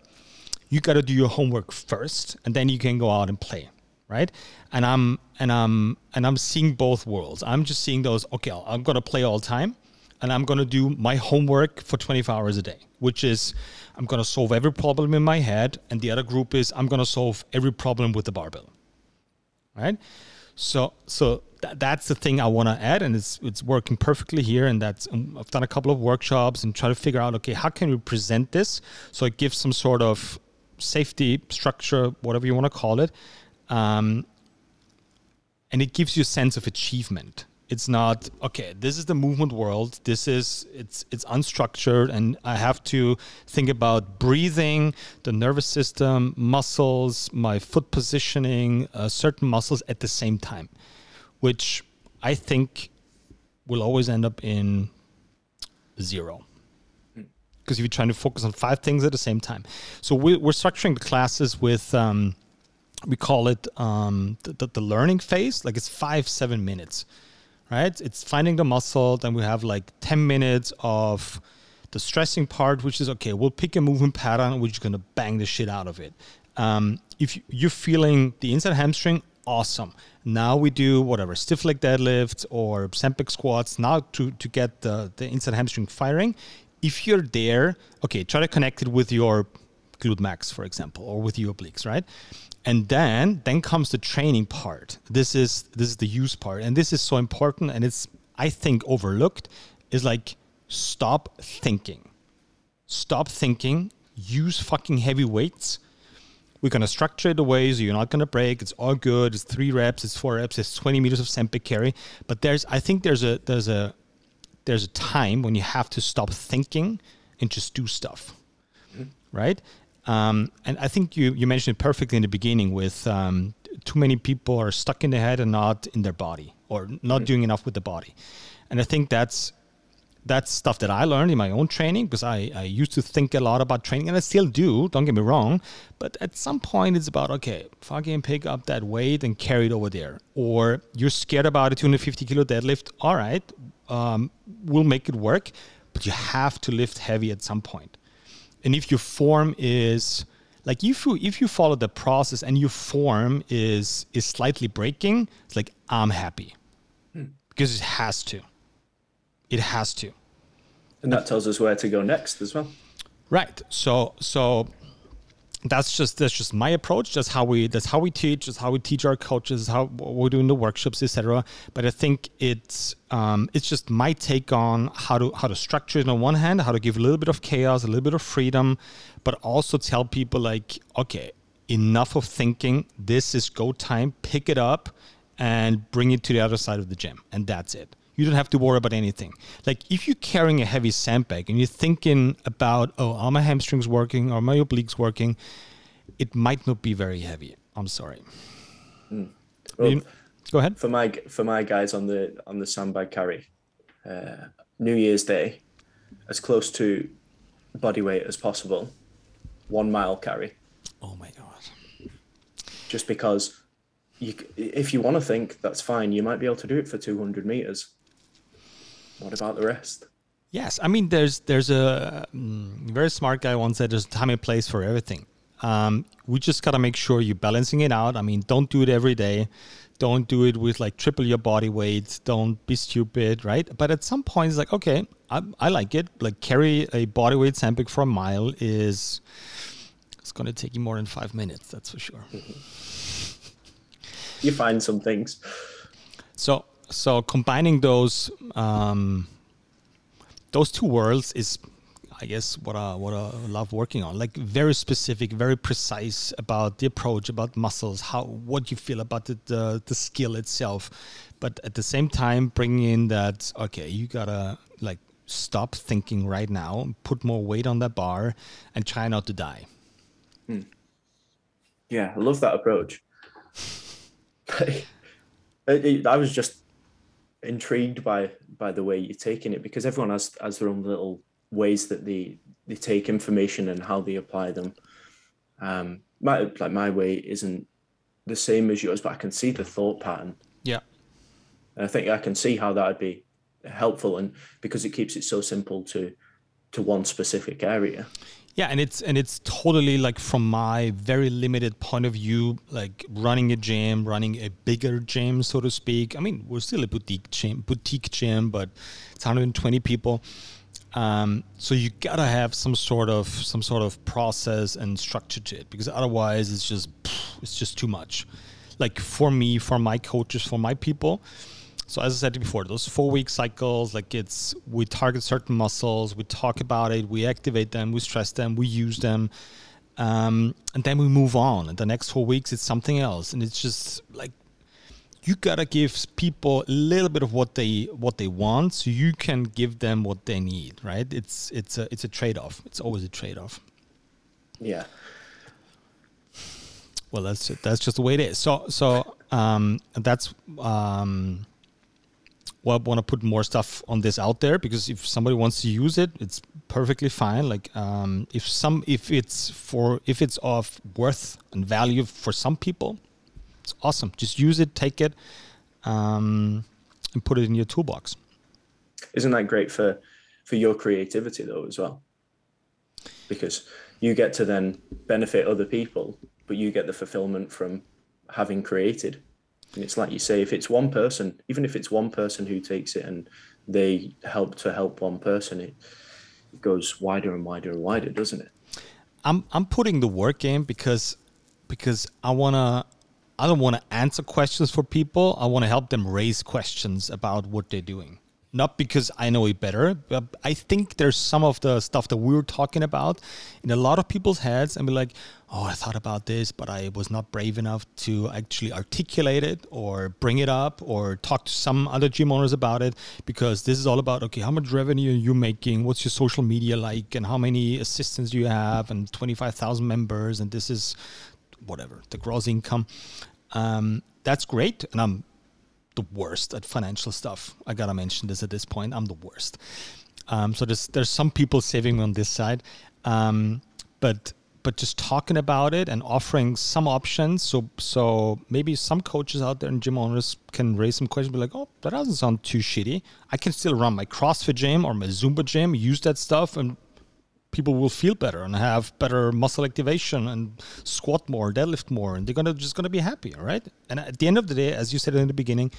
you gotta do your homework first, and then you can go out and play, right? And I'm and I'm and I'm seeing both worlds. I'm just seeing those. Okay, I'm gonna play all time, and I'm gonna do my homework for 24 hours a day, which is I'm going to solve every problem in my head, and the other group is I'm going to solve every problem with the barbell. Right? So, so th- that's the thing I want to add, and it's it's working perfectly here. And that's um, I've done a couple of workshops and try to figure out okay how can we present this so it gives some sort of safety structure, whatever you want to call it, um, and it gives you a sense of achievement it's not okay this is the movement world. This is it's it's unstructured and i have to think about breathing the nervous system muscles my foot positioning uh, certain muscles at the same time which i think will always end up in zero. Because if you're trying to focus on five things at the same time. So we, are structuring the classes with um, we call it um, the, the, the learning phase. Like it's five seven minutes right? It's finding the muscle. Then we have like 10 minutes of the stressing part, which is okay, we'll pick a movement pattern, we're just gonna bang the shit out of it. Um, if you're feeling the inside hamstring, awesome. Now we do whatever stiff leg deadlifts or Sempex squats. Now to to get the the inside hamstring firing. If you're there, okay, try to connect it with your glute max, for example, or with your obliques, right? And then then comes the training part. This is this is the use part, and this is so important, and it's I think overlooked. Is like stop thinking, stop thinking. Use fucking heavy weights we're going to structure it away so you're not going to break. It's all good. It's three reps. It's four reps. It's 20 meters of Sempe carry. But there's, I think there's a there's a there's a time when you have to stop thinking and just do stuff, mm-hmm. right? Um, and I think you you mentioned it perfectly in the beginning with um, too many people are stuck in their head and not in their body or not mm-hmm. doing enough with the body. And I think that's that's stuff that I learned in my own training because I, I used to think a lot about training and I still do, don't get me wrong. But at some point, it's about, okay, fucking pick up that weight and carry it over there. Or you're scared about a 250 kilo deadlift. All right, um, we'll make it work, but you have to lift heavy at some point. And if your form is like if you if you follow the process and your form is is slightly breaking, it's like I'm happy hmm. because it has to. It has to. And that tells us where to go next as well. Right. So so that's just that's just my approach. That's how we that's how we teach. That's how we teach our coaches. How we're doing the workshops, etc. But I think it's um, it's just my take on how to how to structure it on one hand, how to give a little bit of chaos, a little bit of freedom, but also tell people like, okay, enough of thinking. This is go time. Pick it up and bring it to the other side of the gym, and that's it you don't have to worry about anything. Like if you're carrying a heavy sandbag and you're thinking about, oh, are my hamstrings working Are my obliques working, it might not be very heavy. I'm sorry. Mm. Well, you, go ahead. For my for my guys on the on the sandbag carry, uh, New Year's Day, as close to body weight as possible, one mile carry. Oh my god! Just because you, if you want to think, that's fine. You might be able to do it for 200 meters. What about the rest? Yes, I mean, there's there's a um, very smart guy once said there's time and place for everything. Um, we just gotta make sure you're balancing it out. I mean, don't do it every day. Don't do it with like triple your body weight. Don't be stupid, right? But at some point, it's like, okay, I, I like it. Like carry a body weight sandbag for a mile is it's gonna take you more than five minutes. That's for sure. you find some things. So so combining those um, those two worlds is I guess what I what I love working on. Like very specific, very precise about the approach, about muscles, how what you feel about the the, the skill itself, but at the same time bringing in that okay, you gotta like stop thinking right now, put more weight on that bar, and try not to die. Hmm. Yeah, I love that approach. I was just intrigued by by the way you're taking it because everyone has has their own little ways that they they take information and how they apply them. Um, my like my way isn't the same as yours, but I can see the thought pattern. Yeah, and I think I can see how that would be helpful, and because it keeps it so simple to to one specific area. Yeah, and it's and it's totally like from my very limited point of view, like running a gym, running a bigger gym, so to speak. I mean, we're still a boutique gym, boutique gym, but it's 120 people. Um, so you gotta have some sort of some sort of process and structure to it, because otherwise it's just it's just too much. Like for me, for my coaches, for my people, so as I said before, those four week cycles, like it's we target certain muscles, we talk about it, we activate them, we stress them, we use them, um, and then we move on. And the next four weeks, it's something else, and it's just like you gotta give people a little bit of what they what they want, so you can give them what they need. Right? It's it's a it's a trade off. It's always a trade off. Yeah. Well, that's that's just the way it is. So so um, that's um, well, want to put more stuff on this out there because if somebody wants to use it, it's perfectly fine. Like um, if some if it's for if it's of worth and value for some people, it's awesome. Just use it, take it, um, and put it in your toolbox. Isn't that great for for your creativity though as well because you get to then benefit other people but you get the fulfillment from having created and it's like you say if it's one person even if it's one person who takes it and they help to help one person it, it goes wider and wider and wider doesn't it i'm i'm putting the work in because because i want to I don't want to answer questions for people. I want to help them raise questions about what they're doing. Not because I know it better, but I think there's some of the stuff that we were talking about in a lot of people's heads and be like, oh, I thought about this, but I was not brave enough to actually articulate it or bring it up or talk to some other gym owners about it because this is all about, okay, how much revenue are you making? What's your social media like? And how many assistants do you have? And 25,000 members. And this is whatever the gross income. Um, that's great, and I'm the worst at financial stuff. I gotta mention this at this point. I'm the worst. Um, so there's there's some people saving me on this side, um, but but just talking about it and offering some options. So so maybe some coaches out there and gym owners can raise some questions. Be like, oh, that doesn't sound too shitty. I can still run my CrossFit gym or my Zumba gym, use that stuff, and people will feel better and have better muscle activation and squat more, deadlift more, and they're gonna just gonna be happier, right? And at the end of the day, as you said in the beginning,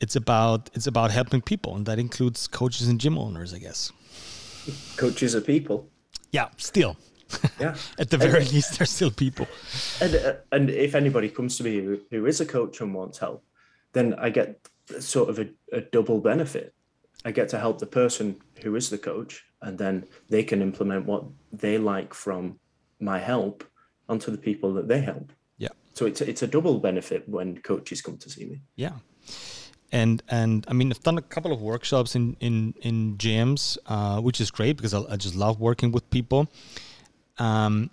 it's about it's about helping people, and that includes coaches and gym owners, I guess. Coaches are people. Yeah, still. Yeah. at the very and, least, they're still people. And uh, and if anybody comes to me who, who is a coach and wants help, then I get sort of a, a double benefit. I get to help the person who is the coach, and then they can implement what they like from my help onto the people that they help. Yeah. So it's a, it's a double benefit when coaches come to see me. Yeah. And and I mean I've done a couple of workshops in in in gyms, uh, which is great because I, I just love working with people. Um,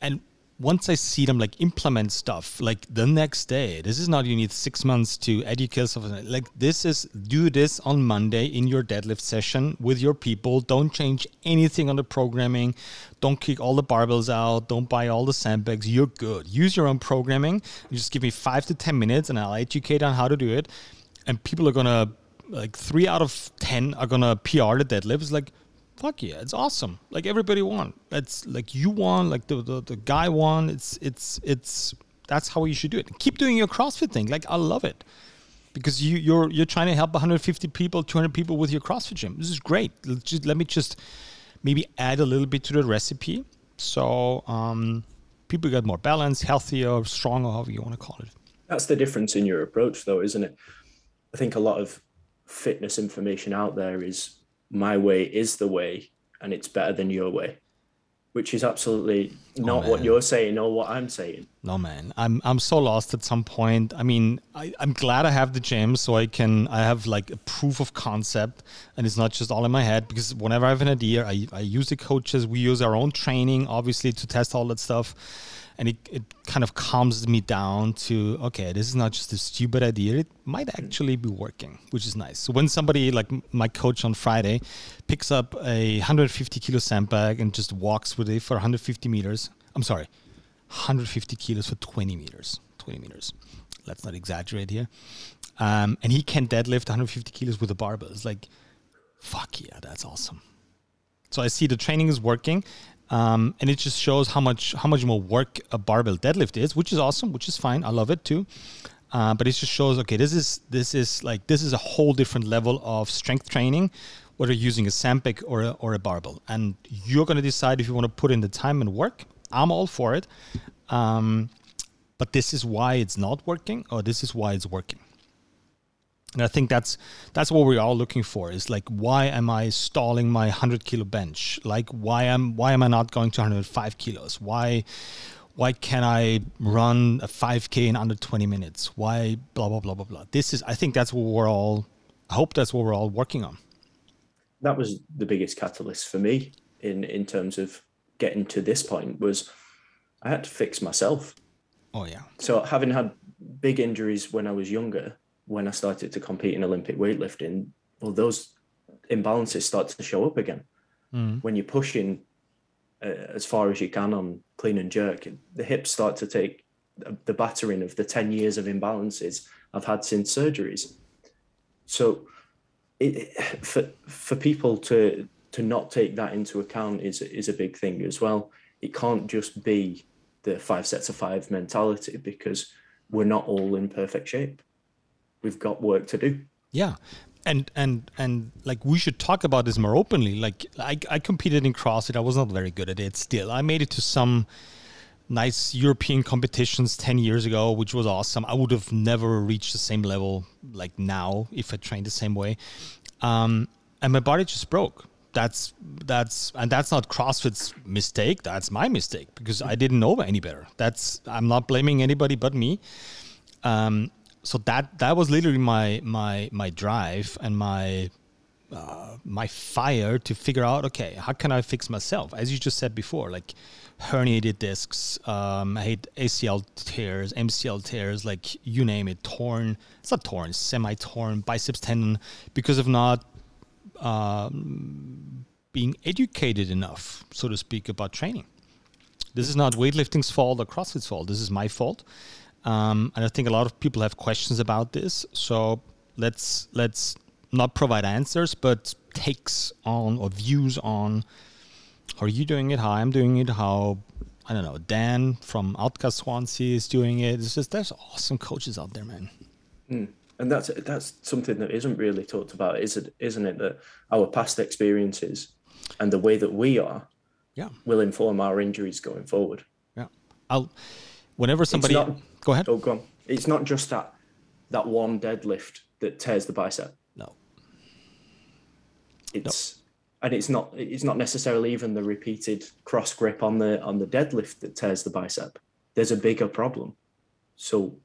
and once I see them like implement stuff, like the next day, this is not you need six months to educate yourself. Like this is do this on Monday in your deadlift session with your people. Don't change anything on the programming. Don't kick all the barbells out. Don't buy all the sandbags. You're good. Use your own programming. Just give me five to ten minutes, and I'll educate on how to do it. And people are gonna like three out of ten are gonna PR the deadlifts. Like fuck yeah, it's awesome. Like everybody won. It's like you won, like the, the, the guy won. It's it's it's that's how you should do it. Keep doing your CrossFit thing. Like I love it. Because you you're you're trying to help 150 people, 200 people with your CrossFit gym. This is great. Let's just, let me just maybe add a little bit to the recipe. So um, people get more balanced, healthier, stronger, however you want to call it. That's the difference in your approach, though, isn't it? I think a lot of fitness information out there is my way is the way and it's better than your way which is absolutely oh, not oh, what you're saying or what I'm saying. No man, I'm I'm so lost at some point. I mean, I, I'm glad I have the gym so I can I have like a proof of concept and it's not just all in my head because whenever I have an idea, I, I use the coaches, we use our own training obviously to test all that stuff and it, it kind of calms me down to okay this is not just a stupid idea. It might actually be working which is nice. So when somebody like my coach on friday picks up a 150 kilo sandbag and just walks with it for 150 meters i'm sorry 150 kilos for 20 meters 20 meters. Let's not exaggerate here. Um, and he can deadlift 150 kilos with a barbell it's like fuck yeah that's awesome. So I see the training is working, um, and it just shows how much how much more work a barbell deadlift is, which is awesome, which is fine. I love it too. Uh, but it just shows okay, this is this is like this is a whole different level of strength training, whether using a sandbag or a, or a barbell, and you're gonna decide if you want to put in the time and work. I'm all for it, um, but this is why it's not working, or this is why it's working. And I think that's that's what we're all looking for is like why am I stalling my 100 kilo bench? Like why am why am I not going to 105 kilos? Why why can I run a 5k in under 20 minutes? Why blah blah blah blah blah. This is I think that's what we're all I hope that's what we're all working on. That was the biggest catalyst for me in in terms of getting to this point was I had to fix myself. Oh yeah. So having had big injuries when I was younger when I started to compete in Olympic weightlifting, well, those imbalances start to show up again. Mm. When you're pushing uh, as far as you can on clean and jerk, the hips start to take the battering of the 10 years of imbalances I've had since surgeries. So it, for for people to to not take that into account is is a big thing as well. It can't just be the five sets of five mentality because we're not all in perfect shape. We've got work to do. Yeah. And and and like we should talk about this more openly. Like I, I competed in CrossFit. I was not very good at it still. I made it to some nice European competitions 10 years ago, which was awesome. I would have never reached the same level like now if I trained the same way. Um, and my body just broke. That's that's and that's not CrossFit's mistake. That's my mistake because I didn't know any better. That's I'm not blaming anybody but me. Um, so that that was literally my my my drive and my uh, my fire to figure out okay how can I fix myself? As you just said before like herniated discs um, I hate ACL tears MCL tears like you name it torn it's not torn semi torn biceps tendon because of not um, being educated enough so to speak about training. This is not weightlifting's fault or CrossFit's fault. This is my fault um, and I think a lot of people have questions about this. So let's let's not provide answers, but takes on or views on how are you doing it, how I'm doing it, how I don't know Dan from Outcast Swansea is doing it. It's just there's awesome coaches out there, man. Mm. And that's that's something that isn't really talked about, is it? Isn't it that our past experiences and the way that we are, yeah, will inform our injuries going forward. Yeah, I'll whenever somebody go ahead. Oh, go on. It's not just that that one deadlift that tears the bicep. No. It's no. and it's not it's not necessarily even the repeated cross grip on the on the deadlift that tears the bicep. There's a bigger problem. So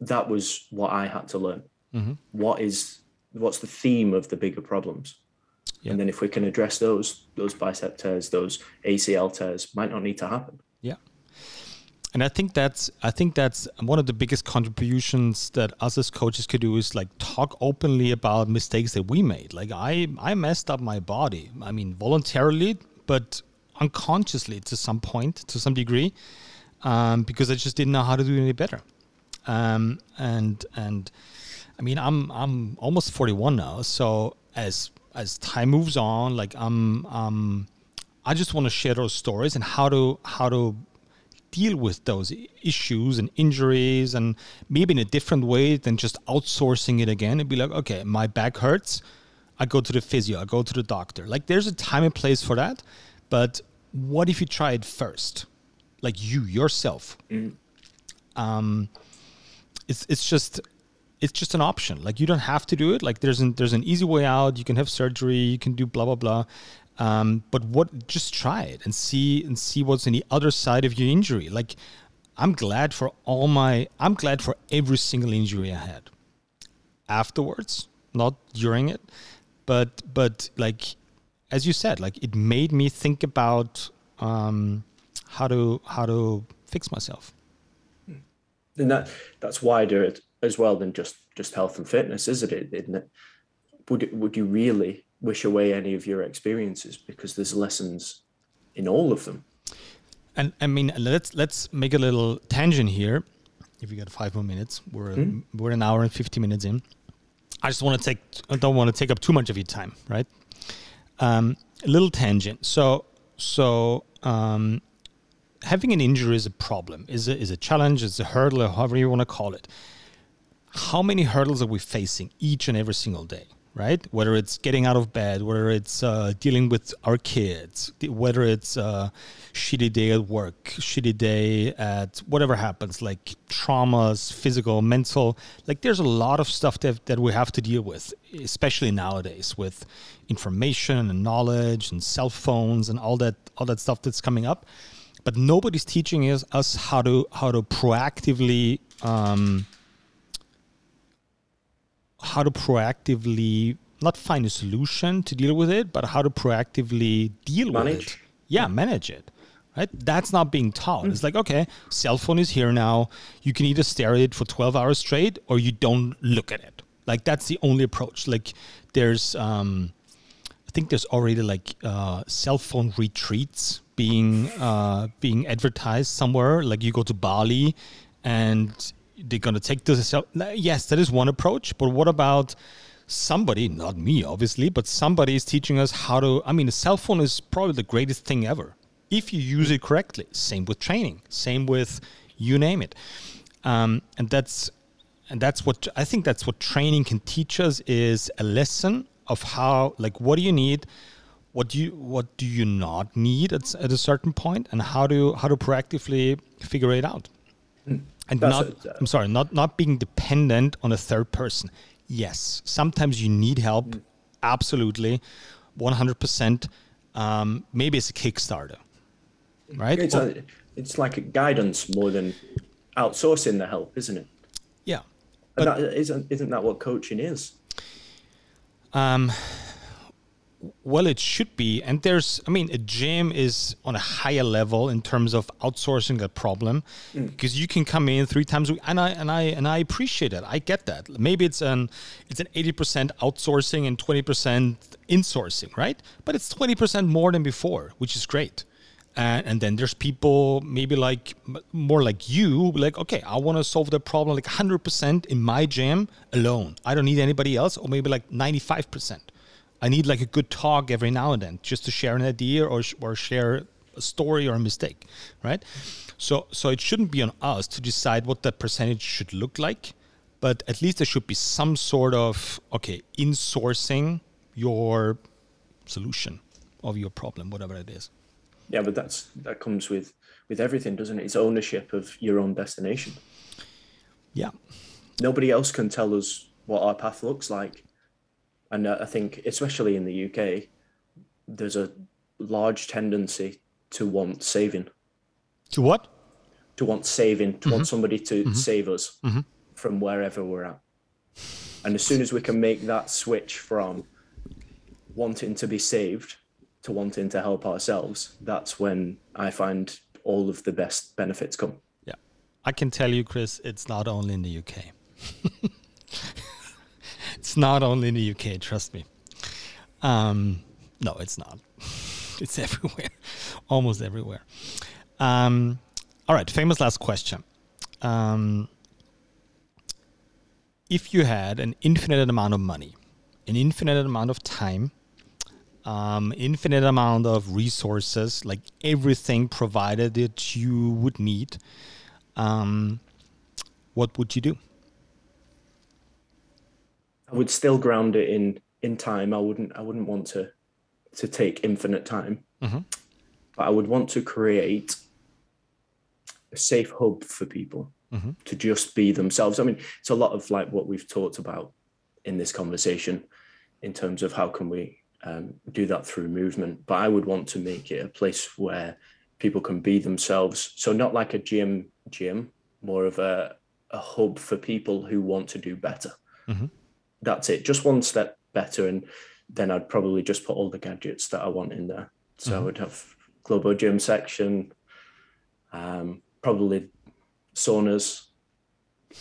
that was what I had to learn. Mm-hmm. What is what's the theme of the bigger problems? Yeah. And then if we can address those, those bicep tears, those ACL tears might not need to happen. Yeah and I think that's I think that's one of the biggest contributions that us as coaches could do is like talk openly about mistakes that we made. Like I I messed up my body. I mean voluntarily, but unconsciously to some point, to some degree, um, because I just didn't know how to do any better. Um, and and I mean I'm I'm almost 41 now, so as as time moves on, like I'm um I just want to share those stories and how to how to deal with those issues and injuries and maybe in a different way than just outsourcing it again and be like, okay, my back hurts. I go to the physio, I go to the doctor. Like there's a time and place for that. But what if you try it first? Like you yourself. Mm. Um, it's it's just it's just an option. Like you don't have to do it. Like there's an there's an easy way out. You can have surgery. You can do blah blah blah. Um, but what? Just try it and see and see what's on the other side of your injury. Like, I'm glad for all my. I'm glad for every single injury I had. Afterwards, not during it, but but like, as you said, like it made me think about um, how to how to fix myself. And that that's wider as well than just just health and fitness, isn't it? Isn't it? Would would you really wish away any of your experiences because there's lessons in all of them. And I mean, let's let's make a little tangent here. If you got five more minutes, we're hmm? we're an hour and fifty minutes in. I just want to take I don't want to take up too much of your time, right? Um, a little tangent. So so um, having an injury is a problem, is a, is a challenge, is a hurdle, or however you want to call it. How many hurdles are we facing each and every single day? Right? Whether it's getting out of bed, whether it's uh, dealing with our kids, whether it's a uh, shitty day at work, shitty day at whatever happens, like traumas, physical, mental. Like there's a lot of stuff that, that we have to deal with, especially nowadays with information and knowledge and cell phones and all that all that stuff that's coming up. But nobody's teaching us, us how to how to proactively um, how to proactively not find a solution to deal with it, but how to proactively deal manage. with it. Yeah, manage it. Right? That's not being taught. Mm. It's like, okay, cell phone is here now. You can either stare at it for 12 hours straight or you don't look at it. Like that's the only approach. Like there's um I think there's already like uh, cell phone retreats being uh, being advertised somewhere. Like you go to Bali and they're going to take this. Yes, that is one approach. But what about somebody, not me, obviously, but somebody is teaching us how to. I mean, a cell phone is probably the greatest thing ever if you use it correctly. Same with training. Same with you name it. Um, and that's and that's what I think. That's what training can teach us is a lesson of how, like, what do you need, what do you what do you not need at, at a certain point, and how to how to proactively figure it out. And that's not, uh, I'm sorry, not not being dependent on a third person yes, sometimes you need help. Mm. Absolutely, 100%. Um, maybe it's a Kickstarter, right? It's, a, it's like a guidance more than outsourcing the help, isn't it? Yeah. But that, isn't, isn't that what coaching is? Um, well, it should be. And there's, I mean, a gym is on a higher level in terms of outsourcing that problem mm. because you can come in three times a week. And I, and I, and I appreciate it. I get that. Maybe it's an, it's an 80% outsourcing and 20% insourcing, right? But it's 20% more than before, which is great. And, and then there's people maybe like more like you, like, okay, I want to solve the problem like 100% in my gym alone. I don't need anybody else, or maybe like 95%. I need like a good talk every now and then just to share an idea or, or share a story or a mistake, right? So, so it shouldn't be on us to decide what that percentage should look like, but at least there should be some sort of okay in sourcing your solution of your problem, whatever it is. Yeah, but that's that comes with with everything, doesn't it? It's ownership of your own destination. Yeah. Nobody else can tell us what our path looks like. And uh, I think, especially in the UK, there's a large tendency to want saving. To what? To want saving, to mm-hmm. want somebody to mm-hmm. save us mm-hmm. from wherever we're at. And as soon as we can make that switch from wanting to be saved to wanting to help ourselves, that's when I find all of the best benefits come. Yeah. I can tell you, Chris, it's not only in the UK. it's not only in the UK, trust me. Um, no, it's not. it's everywhere, almost everywhere. Um, all right, famous last question. Um, if you had an infinite amount of money, an infinite amount of time, um, infinite amount of resources, like everything provided that you would need, um, what would you do? I would still ground it in in time. I wouldn't I wouldn't want to to take infinite time, mm-hmm. but I would want to create a safe hub for people mm-hmm. to just be themselves. I mean, it's a lot of like what we've talked about in this conversation in terms of how can we um, do that through movement. But I would want to make it a place where people can be themselves. So not like a gym gym, more of a, a hub for people who want to do better. Mm-hmm that's it, just one step better. And then I'd probably just put all the gadgets that I want in there. So mm-hmm. I would have globo gym section, um, probably saunas,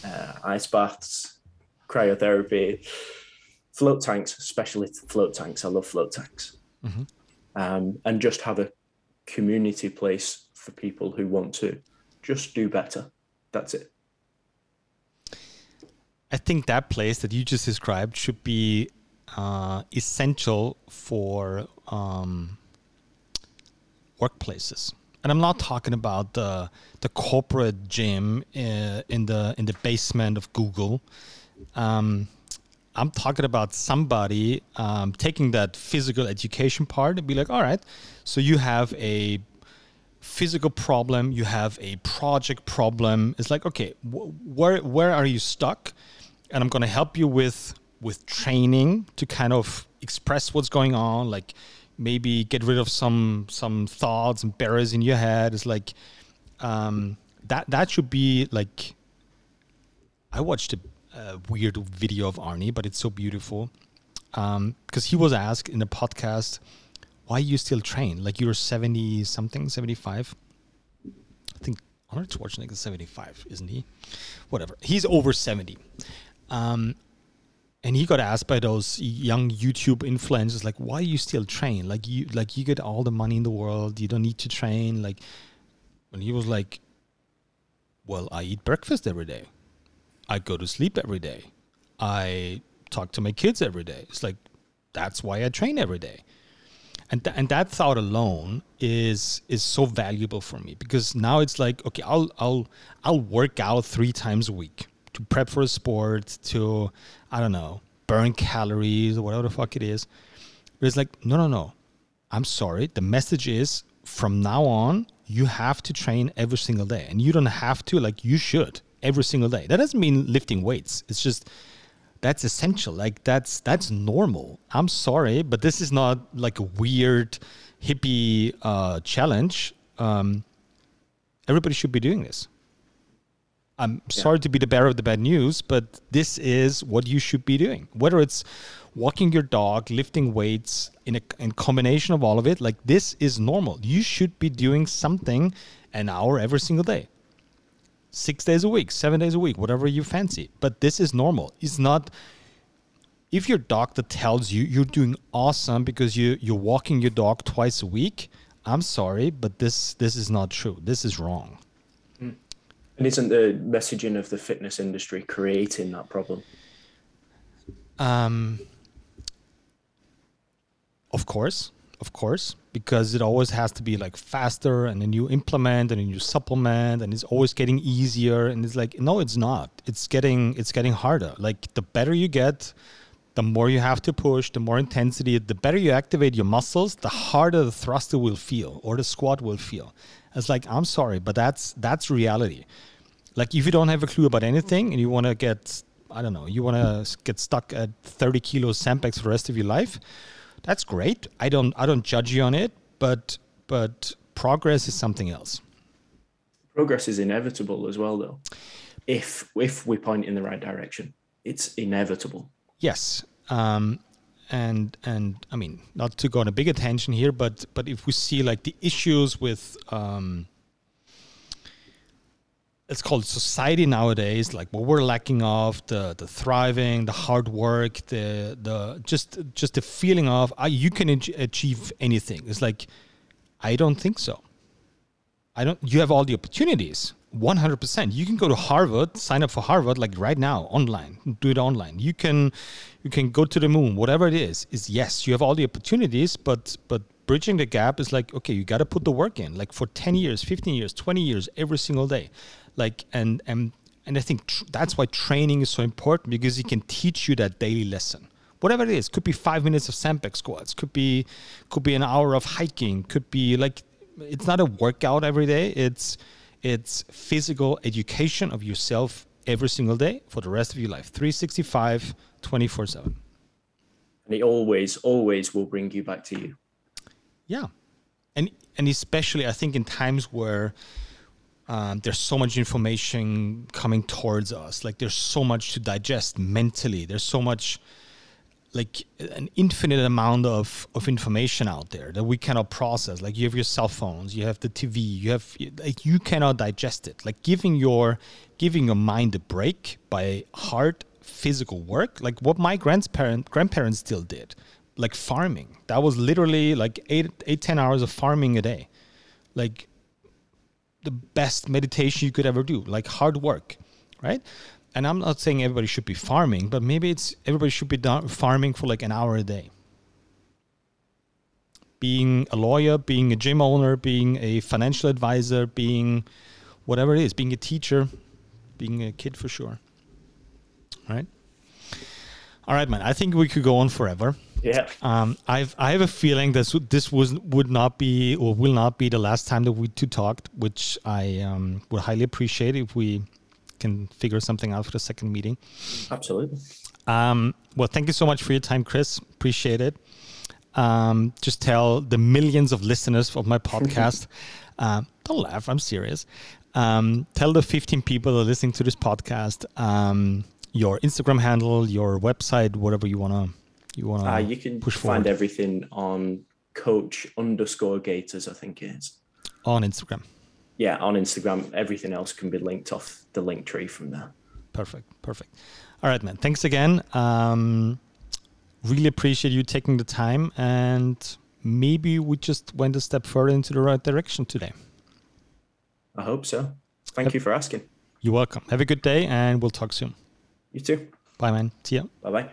uh, ice baths, cryotherapy, float tanks, especially float tanks. I love float tanks. Mm-hmm. Um, and just have a community place for people who want to just do better. That's it. I think that place that you just described should be uh, essential for um, workplaces. And I'm not talking about the the corporate gym uh, in the in the basement of Google. Um, I'm talking about somebody um, taking that physical education part and be like, all right, so you have a physical problem, you have a project problem. It's like, okay, wh- where where are you stuck? And I'm going to help you with with training to kind of express what's going on, like maybe get rid of some some thoughts and barriers in your head. It's like um, that that should be like. I watched a, a weird video of Arnie, but it's so beautiful because um, he was asked in the podcast, "Why you still train? Like you're seventy something, seventy five. I think Arnold Schwarzenegger is seventy five, isn't he? Whatever. He's over seventy, um, and he got asked by those young YouTube influencers, like, why you still train? Like you, like you get all the money in the world, you don't need to train. Like, and he was like, well, I eat breakfast every day. I go to sleep every day. I talk to my kids every day. It's like that's why I train every day. And, th- and that thought alone is is so valuable for me because now it's like okay I'll I'll I'll work out three times a week to prep for a sport to I don't know burn calories or whatever the fuck it is. But it's like no no no. I'm sorry. The message is from now on you have to train every single day. And you don't have to like you should every single day. That doesn't mean lifting weights. It's just that's essential. Like that's that's normal. I'm sorry but this is not like a weird hippie uh, challenge. Um, everybody should be doing this i'm yeah. sorry to be the bearer of the bad news but this is what you should be doing whether it's walking your dog lifting weights in a in combination of all of it like this is normal you should be doing something an hour every single day six days a week, seven days a week, whatever you fancy. But this is normal. It's not. If your doctor tells you you're doing awesome because you you're walking your dog twice a week, I'm sorry, but this this is not true. This is wrong. And isn't the messaging of the fitness industry creating that problem? Um, of course, of course because it always has to be like faster and then you implement and then you supplement and it's always getting easier and it's like no it's not. It's getting it's getting harder. Like the better you get the more you have to push the more intensity the better you activate your muscles the harder the thruster will feel or the squat will feel it's like i'm sorry but that's that's reality like if you don't have a clue about anything and you want to get i don't know you want to get stuck at 30 kilos sandbags for the rest of your life that's great. I don't I don't judge you on it, but but progress is something else. Progress is inevitable as well, though. If if we point in the right direction, it's inevitable. Yes. Um, and and I mean, not to go on a big attention here, but but if we see like the issues with um, it's called society nowadays like what we're lacking of the the thriving the hard work the the just just the feeling of uh, you can achieve anything. It's like i don't think so. I don't you have all the opportunities 100% you can go to harvard sign up for harvard like right now online. Do it online. You can you can go to the moon. Whatever it is is yes you have all the opportunities but but bridging the gap is like okay you got to put the work in like for 10 years 15 years 20 years every single day. Like and and and I think tr- that's why training is so important because it can teach you that daily lesson. Whatever it is, could be five minutes of sandbag squats, could be could be an hour of hiking, could be like it's not a workout every day. It's it's physical education of yourself every single day for the rest of your life. 365 24 7 and it always always will bring you back to you. Yeah. And and especially i think in times where um, there's so much information coming towards us like there's so much to digest mentally. There's so much like an infinite amount of, of information out there that we cannot process. Like you have your cell phones you have the tv you have like you cannot digest it. Like giving your giving your mind a break by hard physical work like what my grandparent grandparents still did like farming. That was literally like eight eight ten hours of farming a day. Like the best meditation you could ever do, like hard work, right? And I'm not saying everybody should be farming, but maybe it's everybody should be farming for like an hour a day. Being a lawyer, being a gym owner, being a financial advisor, being whatever it is, being a teacher, being a kid for sure. All right. All right, man. I think we could go on forever. Yeah. Um, I've I have a feeling this this was would not be or will not be the last time that we two talked, which I um, would highly appreciate if we can figure something out for the second meeting. Absolutely. Um, well, thank you so much for your time, Chris. Appreciate it. Um, just tell the millions of listeners of my podcast. uh, don't laugh. I'm serious. Um, tell the 15 people that are listening to this podcast um, your Instagram handle, your website, whatever you want to you want to uh, you can push find forward. everything on coach underscore gators i think it is on instagram yeah on instagram everything else can be linked off the link tree from there. Perfect perfect. All right man thanks again. Um, really appreciate you taking the time and maybe we just went a step further into the right direction today. I hope so. Thank yep. you for asking. You're welcome. Have a good day and we'll talk soon. You too. Bye man. See ya. Bye bye